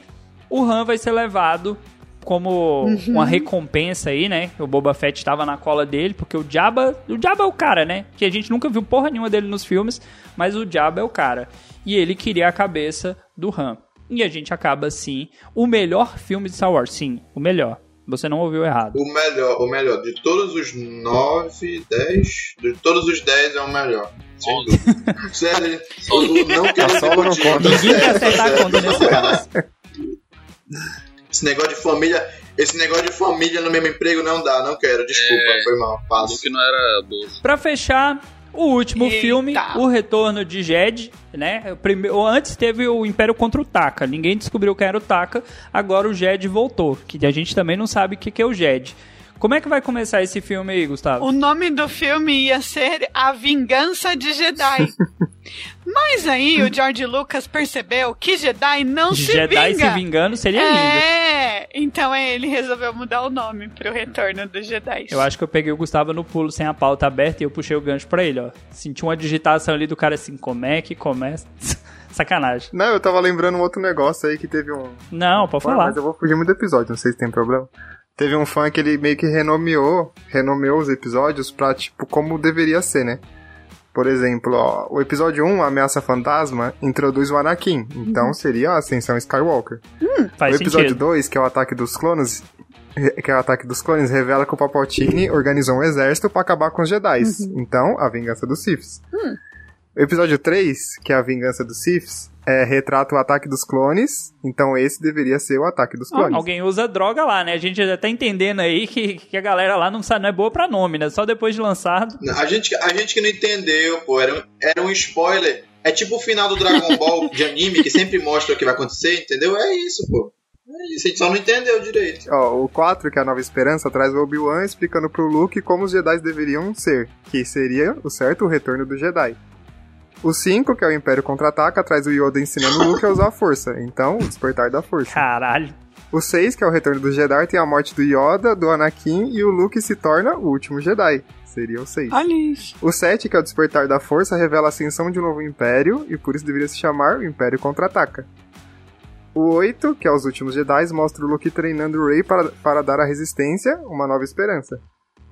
o Han vai ser levado como uma recompensa aí, né? O Boba Fett estava na cola dele, porque o Jabba, o Jabba é o cara, né? Que a gente nunca viu porra nenhuma dele nos filmes, mas o Jabba é o cara. E ele queria a cabeça do Han. E a gente acaba assim, o melhor filme de Star Wars, sim, o melhor. Você não ouviu errado. O melhor, o melhor. De todos os 9, 10. De todos os 10 é o melhor. Sem Onze. dúvida. Sério, não quero A solo não conta. Ninguém quer acertar a conta nesse caso. Esse negócio de família. Esse negócio de família no mesmo emprego não dá, não quero. Desculpa, É. foi mal. Passo. Luke não era bozo. Pra fechar, o último Eita. filme, O Retorno de Jed, né? Primeiro, antes teve o Império contra o Taka. Ninguém descobriu quem era o Taka. Agora o Jed voltou, que a gente também não sabe o que que é o Jed. Como é que vai começar esse filme aí, Gustavo? O nome do filme ia ser A Vingança de Jedi. *laughs* Mas aí o George Lucas percebeu que Jedi não se Jedi vinga. se vingando seria lindo. É, então é, ele resolveu mudar o nome pro Retorno dos Jedi. Eu acho que eu peguei o Gustavo no pulo sem a pauta aberta e eu puxei o gancho pra ele, ó. Senti uma digitação ali do cara assim, como é que começa? *laughs* Sacanagem. Não, eu tava lembrando um outro negócio aí que teve um. Não, pode falar. Mas eu vou fugir muito do episódio, não sei se tem problema. Teve um fã que ele meio que renomeou, renomeou os episódios pra, tipo, como deveria ser, né? Por exemplo, ó, o episódio 1, a Ameaça Fantasma, introduz o Anakin. Então seria a Ascensão Skywalker. Faz o episódio sentido. 2, que é o Ataque dos Clones, que é o Ataque dos Clones, revela que o Palpatine organizou um exército pra acabar com os Jedi. Então, a vingança dos Siths. O episódio 3, que é a vingança dos Siths, é, retrata o ataque dos clones. Então esse deveria ser o ataque dos clones. Alguém usa droga lá, né? A gente já tá entendendo aí *laughs* que, que a galera lá não, sabe, não é boa pra nome, né? Só depois de lançado. A gente, a gente que não entendeu, pô, era um, era um spoiler. É tipo o final do Dragon *laughs* Ball de anime, que sempre mostra o que vai acontecer, entendeu? É isso, pô. É isso, a gente só não entendeu direito. Ó, o 4, que é a Nova Esperança, traz o Obi-Wan explicando pro Luke como os Jedi deveriam ser, que seria o certo o retorno do Jedi. O 5, que é o Império Contra-Ataca, traz o Yoda ensinando o Luke a usar a força. Então, o despertar da força. Caralho. O 6, que é o Retorno do Jedi, tem a morte do Yoda, do Anakin e o Luke se torna o último Jedi. Seria o 6. Olha isso. O 7, que é o Despertar da Força, revela a ascensão de um novo império e por isso deveria se chamar o Império Contra-Ataca. O 8, que é os últimos Jedi, mostra o Luke treinando o Rey para, para dar à resistência uma nova esperança.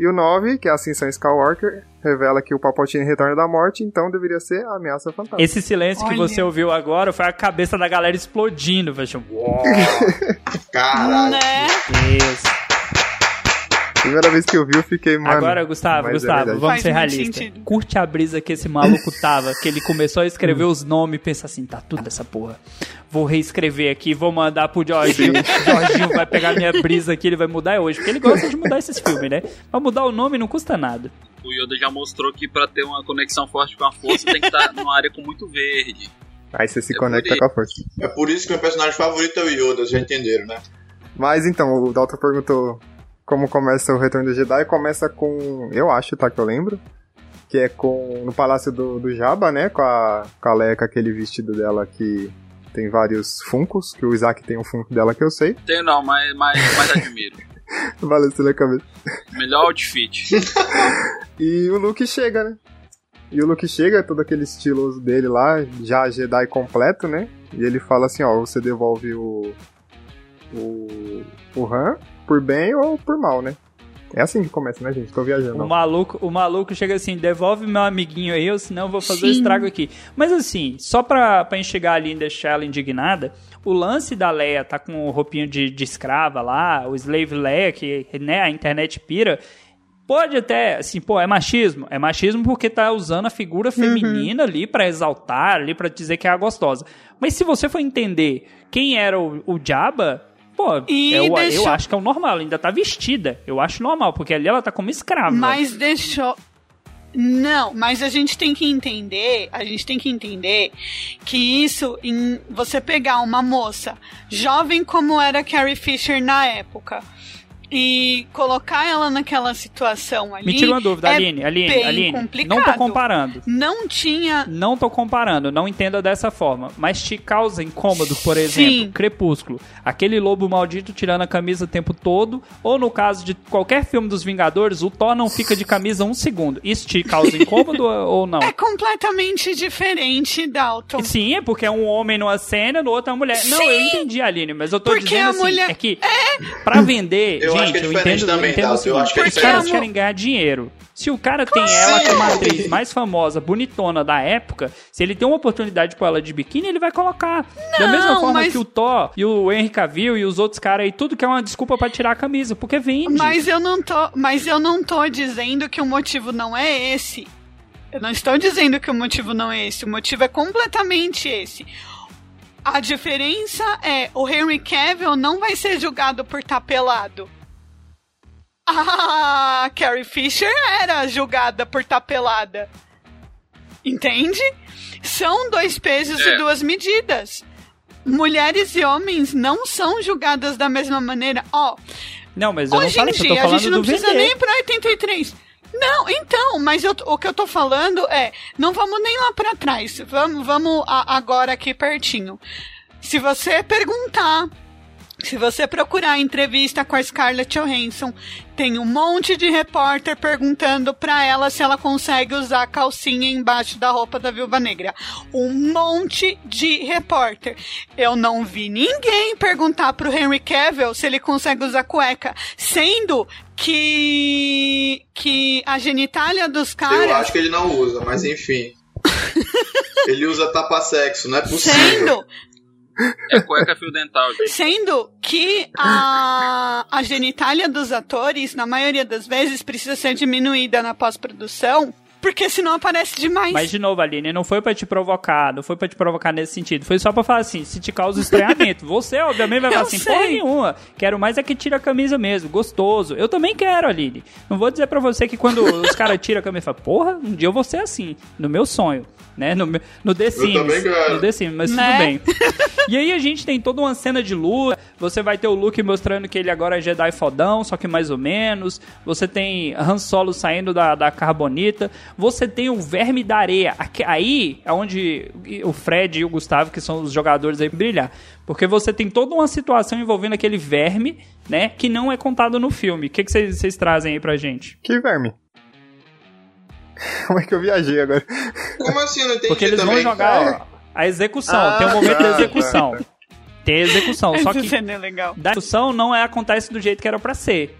E o 9, que é a Ascensão Skywalker, revela que o Palpatine retorna da morte, então deveria ser a ameaça fantasma. Esse silêncio que Olha. você ouviu agora foi a cabeça da galera explodindo. Chamar. Uau! *laughs* *laughs* Caralho. Né? Isso. Primeira vez que eu vi, eu fiquei, mano... Agora, Gustavo, mas é Gustavo, verdade. vamos Faz ser muito realistas. Curte a brisa que esse maluco tava, que ele começou a escrever os nomes e pensa assim, tá tudo essa porra. Vou reescrever aqui, vou mandar pro Jorginho. Jorginho vai pegar minha brisa aqui, ele vai mudar hoje, porque ele gosta de mudar esses filmes, né? Pra mudar o nome não custa nada. O Yoda já mostrou que pra ter uma conexão forte com a força tem que estar numa área com muito verde. Aí você se É conecta com a força. É por isso que meu personagem favorito é o Yoda, já entenderam, né? Mas então, o Dalton perguntou como começa o Retorno do Jedi. Começa com, eu acho, tá, que eu lembro, que é com no Palácio do, do Jabba, né, com a, com a Leia com aquele vestido dela que tem vários funcos, que o Isaac tem um funko dela que eu sei. Tenho não, mas, mas, mas admiro. Balançando a cabeça. Melhor outfit. *laughs* E o Luke chega, né? E o Luke chega, todo aquele estiloso dele lá, já Jedi completo, né? E ele fala assim, ó, você devolve o... O... O Han por bem ou por mal, né? É assim que começa, né, gente? Tô viajando. O maluco, o maluco chega assim, devolve meu amiguinho aí, ou senão eu vou fazer o Sim. estrago aqui. Mas assim, só pra, pra enxergar ali e deixar ela indignada, o lance da Leia tá com o roupinho de, de escrava lá, o Slave Leia, que né, a internet pira, pode até, assim, pô, é machismo. É machismo porque tá usando a figura feminina ali pra exaltar, ali pra dizer que é a gostosa. Mas se você for entender quem era o, o Jabba, pô, E eu, eu deixou- acho que é o normal, ela ainda tá vestida. Eu acho normal, porque ali ela tá como escrava. Mas deixou. Não, mas a gente tem que entender, a gente tem que entender que isso, em você pegar uma moça jovem como era Carrie Fisher na época e colocar ela naquela situação ali. Me tira uma dúvida, é Aline, Aline, bem Aline. complicado. Não tô comparando. Não tinha. Não tô comparando, não entenda dessa forma. Mas te causa incômodo, por exemplo, Sim. Crepúsculo. Aquele lobo maldito tirando a camisa o tempo todo. Ou no caso de qualquer filme dos Vingadores, o Thor não fica de camisa um segundo. Isso te causa incômodo *laughs* ou não? É completamente diferente, Dalton. Sim, é porque é um homem numa cena, no outro é uma mulher. Não, Sim. eu entendi, Aline, mas eu tô Porque dizendo a assim, mulher- é que pra vender, Eu gente, acho que é eu diferente entendo, também, eu entendo Dalton, eu acho que é os caras querem ganhar dinheiro. Se o cara tem ela como a atriz mais famosa, bonitona da época, se ele tem uma oportunidade com ela de biquíni, ele vai colocar. da Não, mesma forma mas- que o Thor e o Henry Cavill e os outros caras aí, tudo que é uma desculpa pra tirar a camisa, porque vende. Mas eu não tô, mas eu não tô dizendo que o motivo não é esse. Eu não estou dizendo que o motivo não é esse. O motivo é completamente esse. A diferença é o Henry Cavill não vai ser julgado por estar pelado. A Carrie Fisher era julgada por estar pelada. Entende? São dois pesos É. e duas medidas. Mulheres e homens não são julgadas da mesma maneira. Ó, Não, mas eu Ô, não falei eu tô a gente não do precisa vender. nem ir pra 83. Não, então, mas eu- o que eu tô falando é, não vamos nem lá pra trás, vamos, vamos a- agora aqui pertinho. Se você perguntar, se você procurar entrevista com a Scarlett Johansson, tem um monte de repórter perguntando pra ela se ela consegue usar calcinha embaixo da roupa da Viúva Negra. Um monte de repórter. Eu não vi ninguém perguntar pro Henry Cavill se ele consegue usar cueca, sendo que que a genitália dos Eu caras acho que ele não usa, mas enfim. *laughs* ele usa tapa-sexo, não é possível. sendo É cueca fio dental, gente. Sendo que a, a genitália dos atores, na maioria das vezes, precisa ser diminuída na pós-produção, porque senão aparece demais. Mas de novo, Aline, não foi pra te provocar, não foi pra te provocar nesse sentido. Foi só pra falar assim, se te causa estranhamento. Você, obviamente, vai *laughs* falar Eu assim, sei. porra nenhuma. Quero mais é que tira a camisa mesmo, gostoso. Eu também quero, Aline. Não vou dizer pra você que quando os caras tiram a camisa, fala, porra, um dia eu vou ser assim, no meu sonho. Né? No, no The Sims. também quero. No The Sims, mas Né? tudo bem. E aí a gente tem toda uma cena de luta. Você vai ter o Luke mostrando que ele agora é Jedi fodão, só que mais ou menos. Você tem Han Solo saindo da, da carbonita. Você tem o verme da areia. Aqui- Aí é onde o Fred e o Gustavo, que são os jogadores aí, brilhar. Porque você tem toda uma situação envolvendo aquele verme, né? Que não é contado no filme. O que vocês trazem aí pra gente? Que verme. *laughs* Como é que eu viajei agora? Como assim? Eu não entendi Porque eles também. vão jogar a execução. Ah, tem um momento tá, da execução. Tem a execução. Só que é legal. da execução não é, acontece do jeito que era pra ser.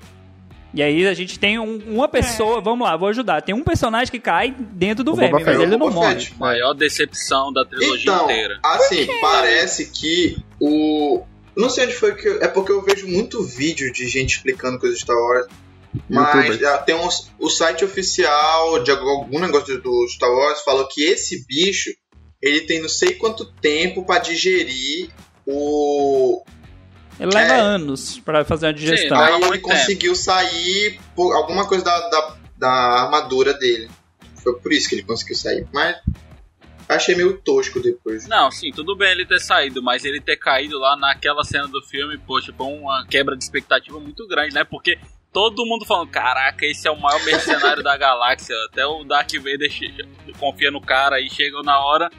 E aí a gente tem um- uma pessoa, vamos lá, vou ajudar. Tem um personagem que cai dentro do verme, mas ele não morre. Fett. Maior decepção da trilogia Então, inteira. assim, parece que o. Não sei onde foi que. eu- É porque eu vejo muito vídeo de gente explicando coisas de Star Wars. Mas Youtuber. ah, tem uns, o site oficial de algum negócio do Star Wars falou que esse bicho ele tem não sei quanto tempo pra digerir o. Ele leva É. anos pra fazer uma digestão. Sim, Aí ele conseguiu sair por alguma coisa da, da, da armadura dele. Foi por isso que ele conseguiu sair. Mas achei meio tosco depois. Não, sim, tudo bem ele ter saído, mas ele ter caído lá naquela cena do filme, poxa, foi uma quebra de expectativa muito grande, né? Porque todo mundo falando, caraca, esse é o maior mercenário da galáxia. Até o Darth Vader confia no cara e chega na hora.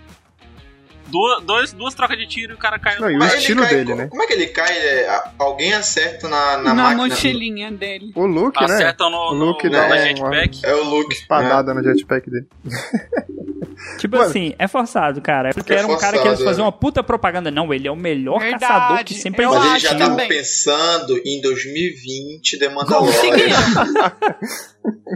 Duas, dois, duas trocas de tiro e o cara caiu Não, no e o estilo cai- dele, né? Como é que ele cai? É, alguém acerta na, na, Na, máquina. mochilinha dele. O Luke, né? Acertam no, O no, Luke no, dá na uma- jetpack. É o Luke. Espadada no jetpack dele. *laughs* Tipo Mano. assim, é forçado, cara. É porque É era um cara que forçado, eles faziam é. uma puta propaganda. Não, ele é o melhor Verdade. caçador que sempre Eu Mas ele acho já existiu. tava também. pensando em 2020 The Mandalorian. *laughs*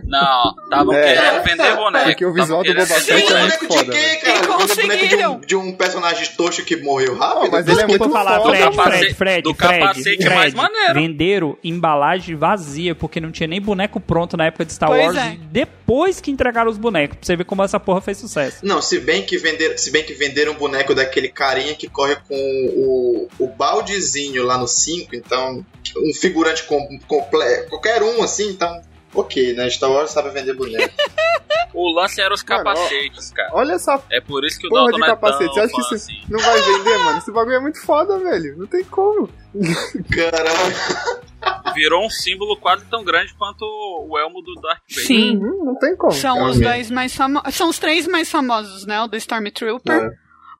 Não, estavam É. querendo vender boneco. Porque o visual do Boba Fett é boneco. muito de foda, quê, velho. cara? E boneco de um, de um personagem toxo que morreu rápido? mas ele é muito falar, foda. Fred, Fred, Fred, do Fred, capacete Fred, mais maneiro. Venderam embalagem vazia, porque não tinha nem boneco pronto na época de Star Pois Wars. é. Depois que entregaram os bonecos, pra você ver como essa porra fez sucesso. Não, se bem que venderam, se bem que venderam um boneco daquele carinha que corre com o, o baldezinho lá no 5, então um figurante com, completo, qualquer um assim, então ok, né? Star Wars sabe vender boneco. *laughs* O lance era os capacetes, cara. Olha essa É por isso que o porra Dalton de não é capacete. tão Você acha que isso assim. não vai vender, mano? Esse bagulho é muito foda, velho. Não tem como. Caralho. Virou um símbolo quase tão grande quanto o elmo do Darth Vader. Sim. Uhum, não tem como. São os dois mais famosos. São os três mais famosos, né? O do Stormtrooper. É,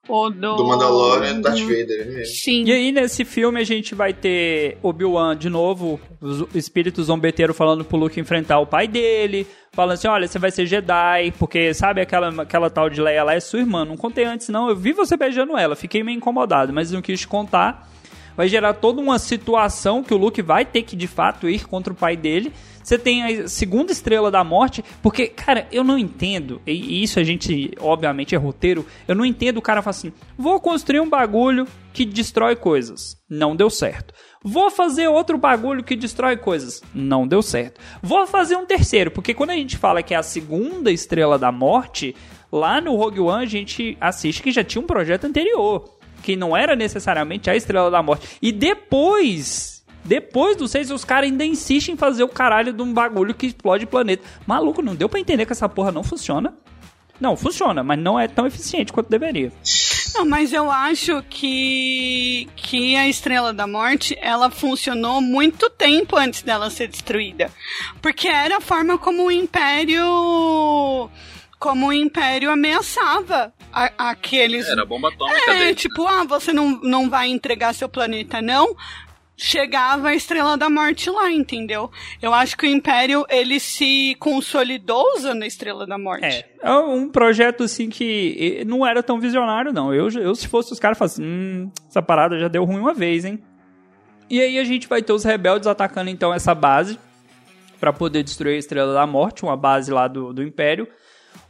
O do. do Mandalorian e Darth Vader é mesmo. Sim. E aí, nesse filme, a gente vai ter Obi-Wan de novo, o espírito zombeteiro falando pro Luke enfrentar o pai dele, falando assim, olha, você vai ser Jedi, porque, sabe, aquela, aquela tal de Leia lá é sua irmã. Não contei antes, não. Eu vi você beijando ela, fiquei meio incomodado, mas não quis contar. Vai gerar toda uma situação que o Luke vai ter que, de fato, ir contra o pai dele. Você tem a segunda estrela da morte, porque, cara, eu não entendo, e isso a gente, obviamente, é roteiro, eu não entendo o cara falar assim, vou construir um bagulho que destrói coisas. Não deu certo. Vou fazer outro bagulho que destrói coisas. Não deu certo. Vou fazer um terceiro, porque quando a gente fala que é a segunda estrela da morte, lá no Rogue One a gente assiste que já tinha um projeto anterior, que não era necessariamente a estrela da morte. E depois depois do 6, os caras ainda insistem em fazer o caralho de um bagulho que explode planeta. Maluco, não deu pra entender que essa porra não funciona? Não, funciona, mas não é tão eficiente quanto deveria. Não, mas eu acho que, que a Estrela da Morte, ela funcionou muito tempo antes dela ser destruída. Porque era a forma como o Império... Como o Império ameaçava a- aqueles... Era bomba atômica É, dele. tipo, ah, você não, não vai entregar seu planeta, não? Chegava a Estrela da Morte lá, entendeu? Eu acho que o Império, ele se consolidou usando a Estrela da Morte. É, é um projeto assim que não era tão visionário, não. Eu, eu se fosse os caras, falasse, hum, essa parada já deu ruim uma vez, hein? E aí a gente vai ter os rebeldes atacando então essa base pra poder destruir a Estrela da Morte, uma base lá do, do Império.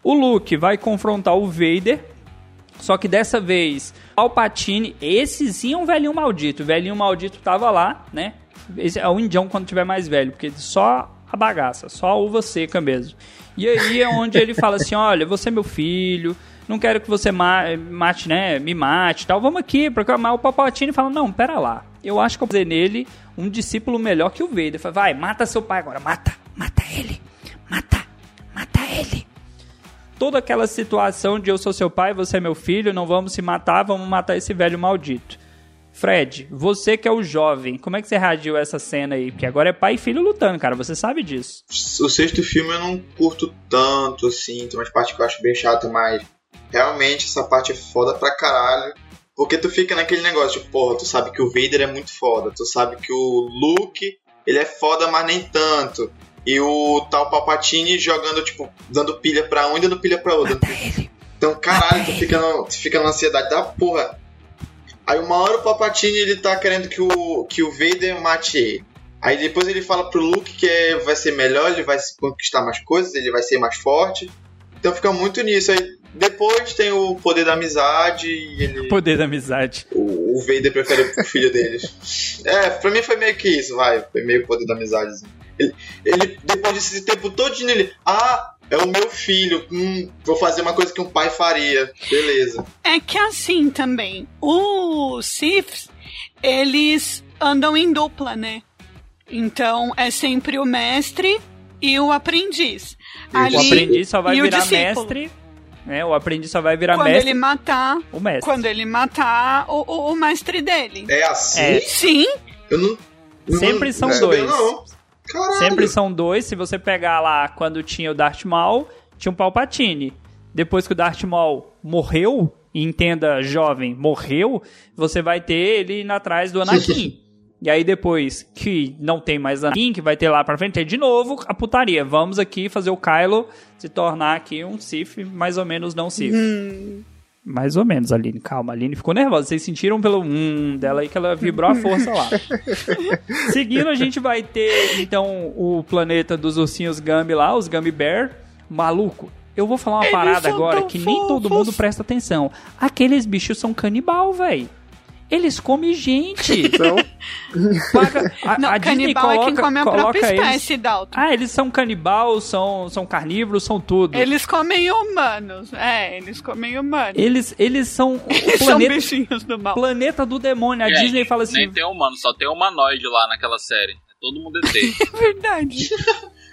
O Luke vai confrontar o Vader, só que dessa vez, Palpatine, esse sim é um velhinho maldito. O velhinho maldito tava lá, né? Esse é o indião quando tiver mais velho, porque só a bagaça, só a uva seca mesmo. E aí é onde ele fala assim: olha, você é meu filho, não quero que você ma- mate, né? Me mate e tal. Vamos aqui, mas o Palpatine fala: não, pera lá. Eu acho que eu vou fazer nele um discípulo melhor que o Vader. Fala, vai, mata seu pai agora, mata, mata ele, mata, mata ele toda aquela situação de eu sou seu pai, você é meu filho, não vamos se matar, vamos matar esse velho maldito. Fred, você que é o jovem, como é que você reagiu a essa cena aí? Porque agora é pai e filho lutando, cara, você sabe disso. O sexto filme eu não curto tanto, assim, tem umas partes que eu acho bem chato, mas realmente essa parte é foda pra caralho. Porque tu fica naquele negócio, tipo, porra, tu sabe que o Vader é muito foda, tu sabe que o Luke, ele é foda, mas nem tanto. E o tal Palpatine jogando, tipo, dando pilha pra um e dando pilha pra outro. Então, caralho, tu fica, no, tu fica na ansiedade da porra. Aí uma hora o Palpatine ele tá querendo que o, que o Vader mate ele. Aí depois ele fala pro Luke que é, vai ser melhor, ele vai conquistar mais coisas, ele vai ser mais forte. Então fica muito nisso. Aí depois tem o poder da amizade e ele. *laughs* Poder da amizade. O, o Vader prefere o filho deles. É, pra mim foi meio que isso, vai. Foi meio o poder da amizade. Assim. Ele, ele, depois desse tempo todo ele. Ah, é o meu filho. Hum, vou fazer uma coisa que um pai faria. Beleza. É que assim também. Os Siths, eles andam em dupla, né? Então é sempre o mestre e o aprendiz. Ali, o aprendiz só vai virar mestre. É, o aprendiz só vai virar quando mestre. ele matar o mestre. Quando ele matar o, o, o mestre dele. É assim? É. Sim. Eu não. não Sempre são não, dois. Não. Caralho. Sempre são dois. Se você pegar lá quando tinha o Darth Maul, tinha um Palpatine. Depois que o Darth Maul morreu, e entenda jovem, morreu, você vai ter ele indo atrás do Anakin. *laughs* e aí depois que não tem mais Anakin, que vai ter lá pra frente, tem de novo a putaria. Vamos aqui fazer o Kylo se tornar aqui um Sith, mais ou menos não Sith. Hum. Mais ou menos, Aline. Calma, Aline ficou nervosa. Vocês sentiram pelo hum dela aí que ela vibrou a força lá. *laughs* Seguindo, a gente vai ter, então, o planeta dos ursinhos Gumby lá, os Gummy Bear. Maluco, eu vou falar uma Eles parada agora que nem todo fofos. mundo presta atenção. Aqueles bichos são canibal, velho. Eles comem gente. *laughs* Então, Paga- a, Não, a Disney canibal é quem coloca- come a coloca própria eles- espécie, Dalton. Ah, eles são canibal, são, são carnívoros, são tudo. Eles comem humanos. É, eles comem humanos. Eles, eles são *laughs* Eles são planeta, bichinhos do mal. planeta do demônio. A Disney fala assim: Nem tem humano, só tem humanoide lá naquela série. É Todo mundo *laughs* ET. É verdade.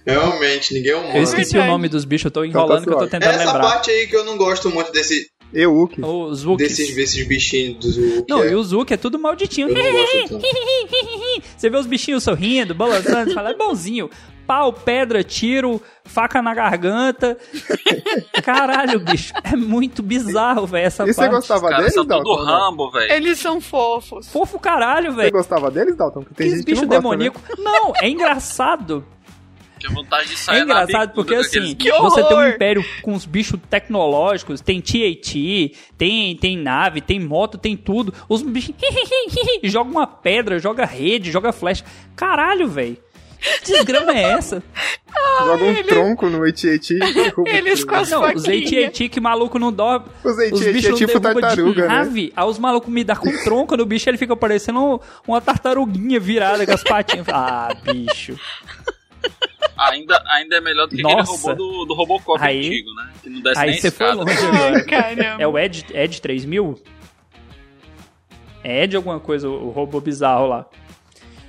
Realmente, ninguém é humano. Eu esqueci Verdade. o nome dos bichos, eu tô enrolando que eu tô tentando Essa lembrar. parte aí que eu não gosto muito desse, Euk. Os Wookiees. desses, desses bichinhos do Zuki. Não, é. e o Zuki é tudo malditinho. Eu não gosto. *laughs* Você vê os bichinhos sorrindo, balançando, você fala, é bonzinho. Pau, pedra, tiro, faca na garganta. *laughs* Caralho, bicho, é muito bizarro, velho, essa E você parte. gostava Os caras deles, são tudo Dalton? Rambo, velho. Eles são fofos. Fofo caralho, Você velho. gostava deles, Dalton? Porque tem Aqueles gente que bichos não gosta, né? Não, é engraçado. Que vontade de É sair na engraçado bicuda porque assim, Que você tem um império com os bichos tecnológicos, tem TAT, tem, tem nave, tem moto, tem tudo. Os bichos *laughs* joga uma pedra, joga rede, joga flecha. Caralho, velho. Que desgrama é essa? Joga um tronco no AT-AT e derruba *laughs* Eles com as Não, os. AT-AT que maluco não dorme. Os bichos é não tipo tartaruga, de né? nave. Aí os malucos me dão com tronco no bicho, ele fica parecendo uma tartaruguinha virada com as patinhas. Ah, bicho. Ainda, ainda é melhor do que Nossa. aquele robô do, do Robocop Aí- antigo, né? Que não desce Aí nem você foi longe agora. É o Ed, Ed 3000? É Ed alguma coisa, o o robô bizarro lá.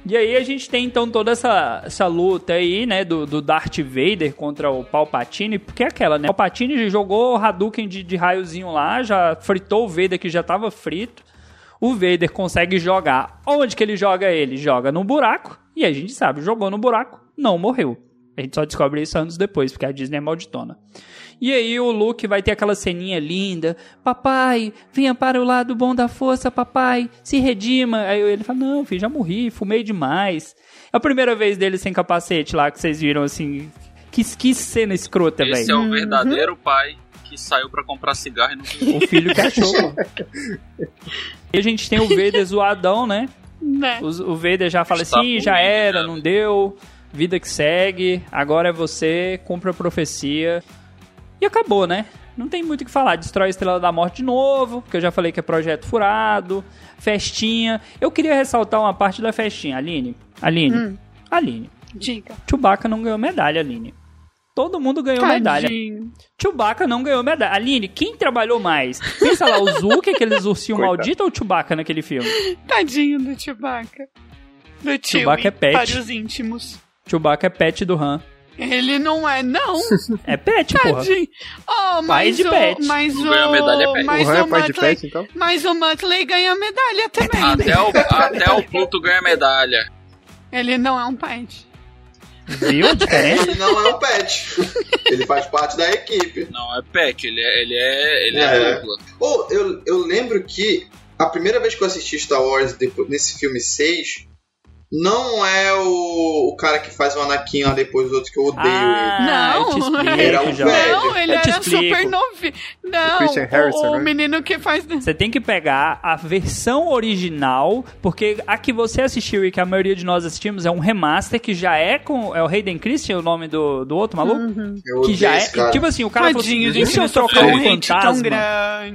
E aí a gente tem então toda essa, essa luta aí, né, do, do Darth Vader contra o Palpatine, porque é aquela, né? O Palpatine jogou o Hadouken de, de raiozinho lá, já fritou o Vader que já tava frito. O Vader consegue jogar. Onde que ele joga ele? Joga no buraco. E a gente sabe, jogou no buraco, não morreu. A gente só descobre isso anos depois, porque a Disney é malditona. E aí o Luke vai ter aquela ceninha linda. Papai, venha para o lado bom da força, papai. Se redima. Aí ele fala, não, filho, já morri, fumei demais. É a primeira vez dele sem capacete lá, que vocês viram, assim... Que, que cena escrota, Esse velho. é o verdadeiro pai que saiu pra comprar cigarro e não. O filho que achou. *laughs* e a gente tem o Vader zoadão, né? Né? Os- O Vader já fala Está assim, já era, né? não deu, vida que segue, agora é você, cumpre a profecia. E acabou, né? Não tem muito o que falar. Destrói a Estrela da Morte de novo, porque eu já falei que é projeto furado, festinha. Eu queria ressaltar uma parte da festinha, Aline. Aline. Hum. Aline. Diga. Chewbacca não ganhou medalha, Aline. Todo mundo ganhou medalha. Tadinho. Chewbacca não ganhou medalha. Aline, quem trabalhou mais? Pensa lá, o Zuki, aqueles ursinhos malditos, ou o Chewbacca naquele filme? Tadinho do Chewbacca. Do Chewbacca Chewie, é pet. Para os íntimos. Chewbacca é pet do Han. Ele não é, não. *laughs* É pet, porra. Tadinho. Oh, Pai de o, pet. Mas Não ganhou medalha, é o, pet. mas o Han é o pai de pet, então? mas o Muttley ganha medalha também. Até o, *laughs* até o Pluto ganha medalha. Ele não é um pet. Viu? Ele não é um pet. ele faz parte da equipe. Não, é pet, ele é, ele é, ele é, É. dupla. Ou eu, eu lembro que a primeira vez que eu assisti Star Wars depois, nesse filme 6 não é o, o cara que faz o Anakin lá depois dos outros que eu odeio ele. Não, eu te explico, era um velho. Não, ele Eu era explico. super novinho. Não, Christian Harrison, o, o né? menino que faz. Você tem que pegar a versão original, porque a que você assistiu e que a maioria de nós assistimos é um remaster que já é com. É o Hayden Christian, o nome do, do outro maluco? Eu Que já é. cara. Tipo assim, o cara falou Tadinho, assim: gente, se eu trocar o um fantasma.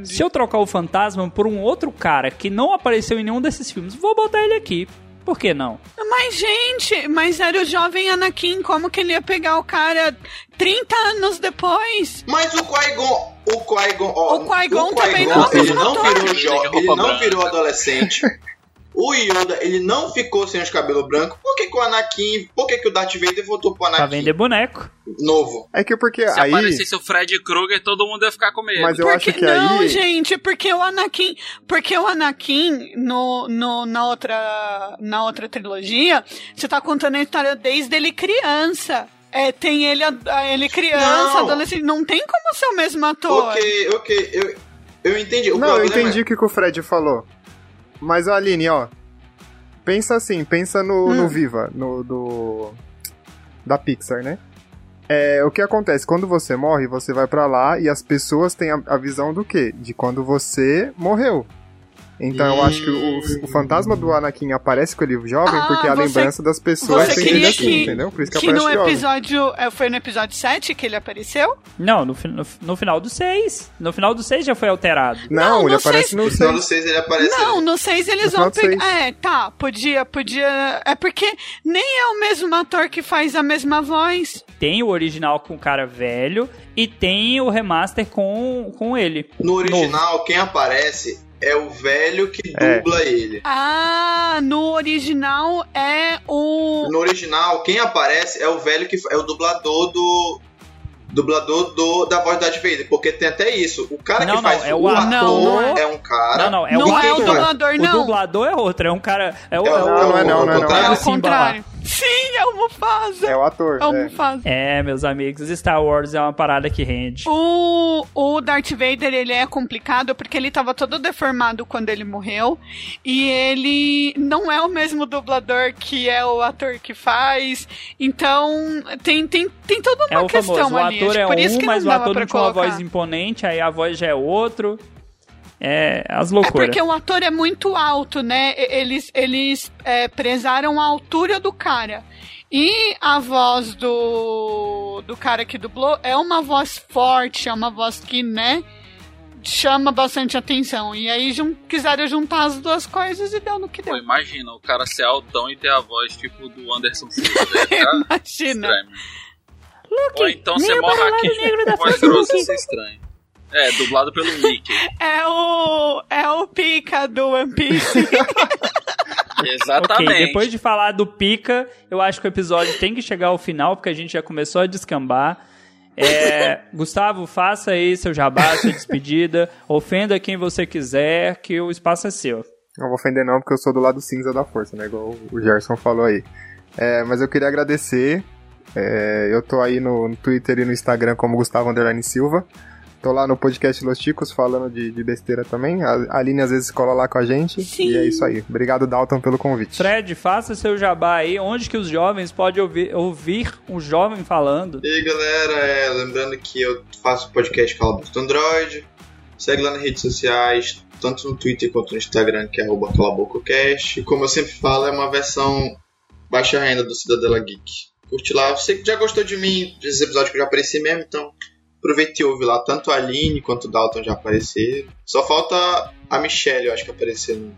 Se eu trocar o fantasma por um outro cara que não apareceu em nenhum desses filmes, vou botar ele aqui. Por que não? Mas, gente, mas era o jovem Anakin, como que ele ia pegar o cara 30 anos depois? Mas o Qui-Gon, o Qui-Gon, ó, O Qui-Gon também Qui-Gon, não é o ele não virou jovem, ele não branca. virou adolescente. *laughs* O Yoda, ele não ficou sem os cabelos brancos. Por que, que o Anakin, por que, que o Darth Vader voltou pro Pra Anakin vender boneco. novo? É que porque Se aí. aparecesse o Fred Krueger, todo mundo ia ficar com medo. Mas eu porque, acho que não, aí. gente, porque o Anakin, porque o Anakin no, no, na outra na outra trilogia, você tá contando a história desde ele criança. É, tem ele, a- ele criança, Não. adolescente, não tem como ser o mesmo ator. Ok, ok, eu, eu entendi. O Não, eu problema entendi o que que o Fred falou. Mas, Aline, ó. Pensa assim, pensa no, Hum. no Viva, no do. Da Pixar, né? É, o que acontece? Quando você morre, você vai pra lá e as pessoas têm a, a visão do quê? De quando você morreu. Então eu acho que o, o fantasma do Anakin aparece com ele jovem Ah, porque é a você- lembrança das pessoas tem ele assim, que, entendeu? Por isso que, que aparece no jovem. episódio. é, Foi no episódio 7 que ele apareceu? Não, no, no, no final do 6. No final do 6 já foi alterado. Não, Não, ele no aparece seis- no No final 6. do 6 ele aparece. Não, no 6 eles No vão pegar. É, tá, podia, podia. É porque nem é o mesmo ator que faz a mesma voz. Tem o original com o cara velho e tem o remaster com, com ele. No original, quem aparece é o velho que É. dubla ele. Ah, no original é o. No original, quem aparece é o velho que é o dublador do. Dublador do, da voz do Darth Vader, porque tem até isso. O cara Não, que não, faz é o, o ator ator. é um cara. Não, não, é não o é o dublador, O não. dublador é outro, é um cara. É o. É o- é o- Não, é não, não é não. contrário. É do o Simba contrário. lá. Sim, é o Mufasa. É o ator. É o é. Mufasa. É, meus amigos, Star Wars é uma parada que rende. O, o Darth Vader, ele é complicado porque ele tava todo deformado quando ele morreu. E ele não é o mesmo dublador que é o ator que faz. Então, tem, tem, tem toda uma É o questão famoso, o ali. ator é por isso um, que mas o ator pra não tinha uma voz imponente, aí a voz já é outro. É, as É loucuras. porque o ator é muito alto, né? Eles, eles é, prezaram a altura do cara. E a voz do, do cara que dublou é uma voz forte, é uma voz que, né, chama bastante atenção. E aí jun quiseram juntar as duas coisas e deu no que Pô, deu. imagina, o cara ser altão e ter a voz tipo do Anderson Silva. *laughs* Ficar Imagina. estranho. Ou então você lado aqui negro da com voz grossa Luke. isso é estranho. É, dublado pelo Mickey. *laughs* É o, é o pica do One Piece. *laughs* Exatamente. Ok, depois de falar do Pica, eu acho que o episódio tem que chegar ao final, porque a gente já começou a descambar. É, *laughs* Gustavo, faça aí seu jabá, sua despedida. Ofenda quem você quiser, que o espaço é seu. Não vou ofender não, porque eu sou do lado cinza da força, né? Igual o Gerson falou aí. É, mas eu queria agradecer. É, eu tô aí no, no Twitter e no Instagram como Gustavo Underline Silva. Tô lá no podcast Los Ticos falando de, de besteira também. A Aline às vezes cola lá com a gente. Sim. E é isso aí. Obrigado, Dalton, pelo convite. Fred, faça seu jabá aí. Onde que os jovens podem ouvir, ouvir um jovem falando? E aí, galera, é, lembrando que eu faço podcast Calabouço do Android. Segue lá nas redes sociais, tanto no Twitter quanto no Instagram, que é arroba calabococast. E como eu sempre falo, é uma versão baixa renda do Cidadela Geek. Curte lá. Você que já gostou de mim, desses episódios que eu já apareci mesmo, então aproveita e ouve lá. Tanto a Aline quanto o Dalton já apareceram. Só falta a Michelle, eu acho que aparecendo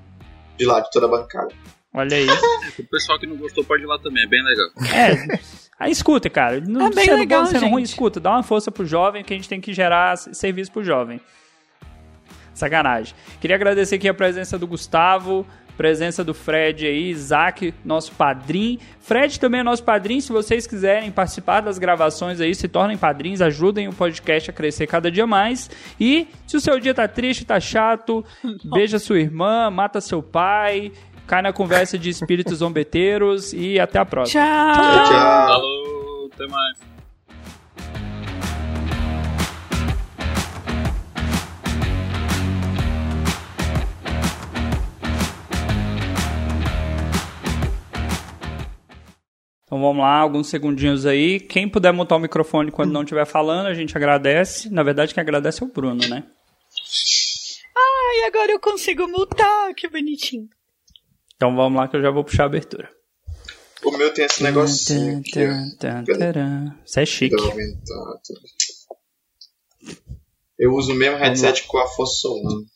de lá, de toda a bancada. Olha aí. *laughs* O pessoal que não gostou pode ir lá também, é bem legal. É. Aí escuta, cara. Não É bem sendo legal, bom, sendo ruim, gente. escuta. Dá uma força pro jovem que a gente tem que gerar serviço pro jovem. Sacanagem. Queria agradecer aqui a presença do Gustavo, Presença do Fred aí, Isaac, nosso padrinho. Fred também é nosso padrinho. Se vocês quiserem participar das gravações aí, se tornem padrinhos, ajudem o podcast a crescer cada dia mais. E se o seu dia tá triste, tá chato, *laughs* beija sua irmã, mata seu pai, cai na conversa de espíritos zombeteiros e até a próxima. Tchau. Tchau. Falou, até mais. Então vamos lá, alguns segundinhos aí. Quem puder montar o microfone quando não estiver falando, a gente agradece. Na verdade, quem agradece é o Bruno, né? Ai, agora eu consigo multar, que bonitinho. Então vamos lá que eu já vou puxar a abertura. O meu tem esse taran. Isso é chique. Aumentar tudo. Eu uso o mesmo headset com Solano.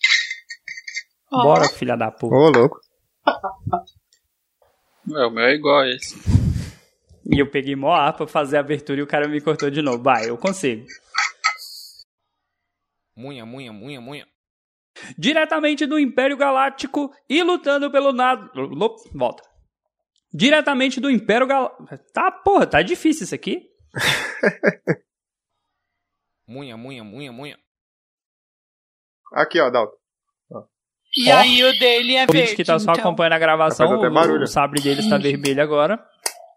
Ó, Bora, filha da puta. Ô, louco. É, o meu é igual a esse. E eu peguei mó ar pra fazer a abertura e o cara me cortou de novo. Vai, eu consigo. Munha, munha, munha, munha. Diretamente do Império Galáctico e lutando pelo nada. Volta. Diretamente do Império Galáctico. Tá, porra, tá difícil isso aqui. *laughs* Munha, munha, munha, munha. Aqui, ó, Dalton. E aí o dele é O verde, que tá só então. acompanhando a gravação, Tá o, o sabre dele está vermelho agora.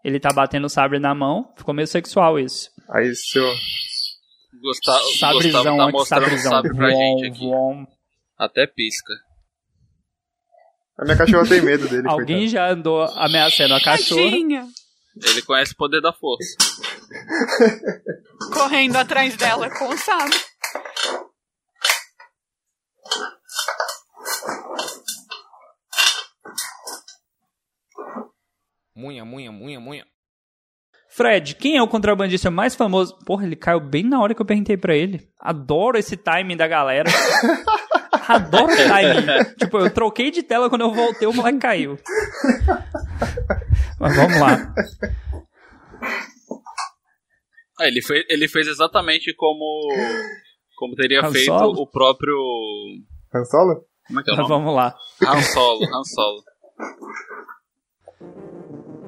Ele tá batendo o sabre na mão. Ficou meio sexual isso. Aí, seu. Gustavo, Gustavo Sabrizão tá antes, mostrando o sabrizão. sabre pra Vom, gente aqui. Até pisca. A minha cachorra tem medo dele, *laughs* Alguém coitado. já andou ameaçando a cachorra. Tadinha. Ele conhece o poder da força. Correndo atrás dela com o sabre. Munha, munha, munha, munha. Fred, quem é o contrabandista mais famoso? Porra, ele caiu bem na hora que eu perguntei pra ele. Adoro esse timing da galera. *laughs* Adoro o timing. tipo, eu troquei de tela quando eu voltei, o moleque caiu. Mas vamos lá. Ah, ele, fez, ele fez exatamente como como teria Han feito Solo? o próprio. Han Solo? Como é que é o Mas nome? vamos lá. Han Solo, Han Solo.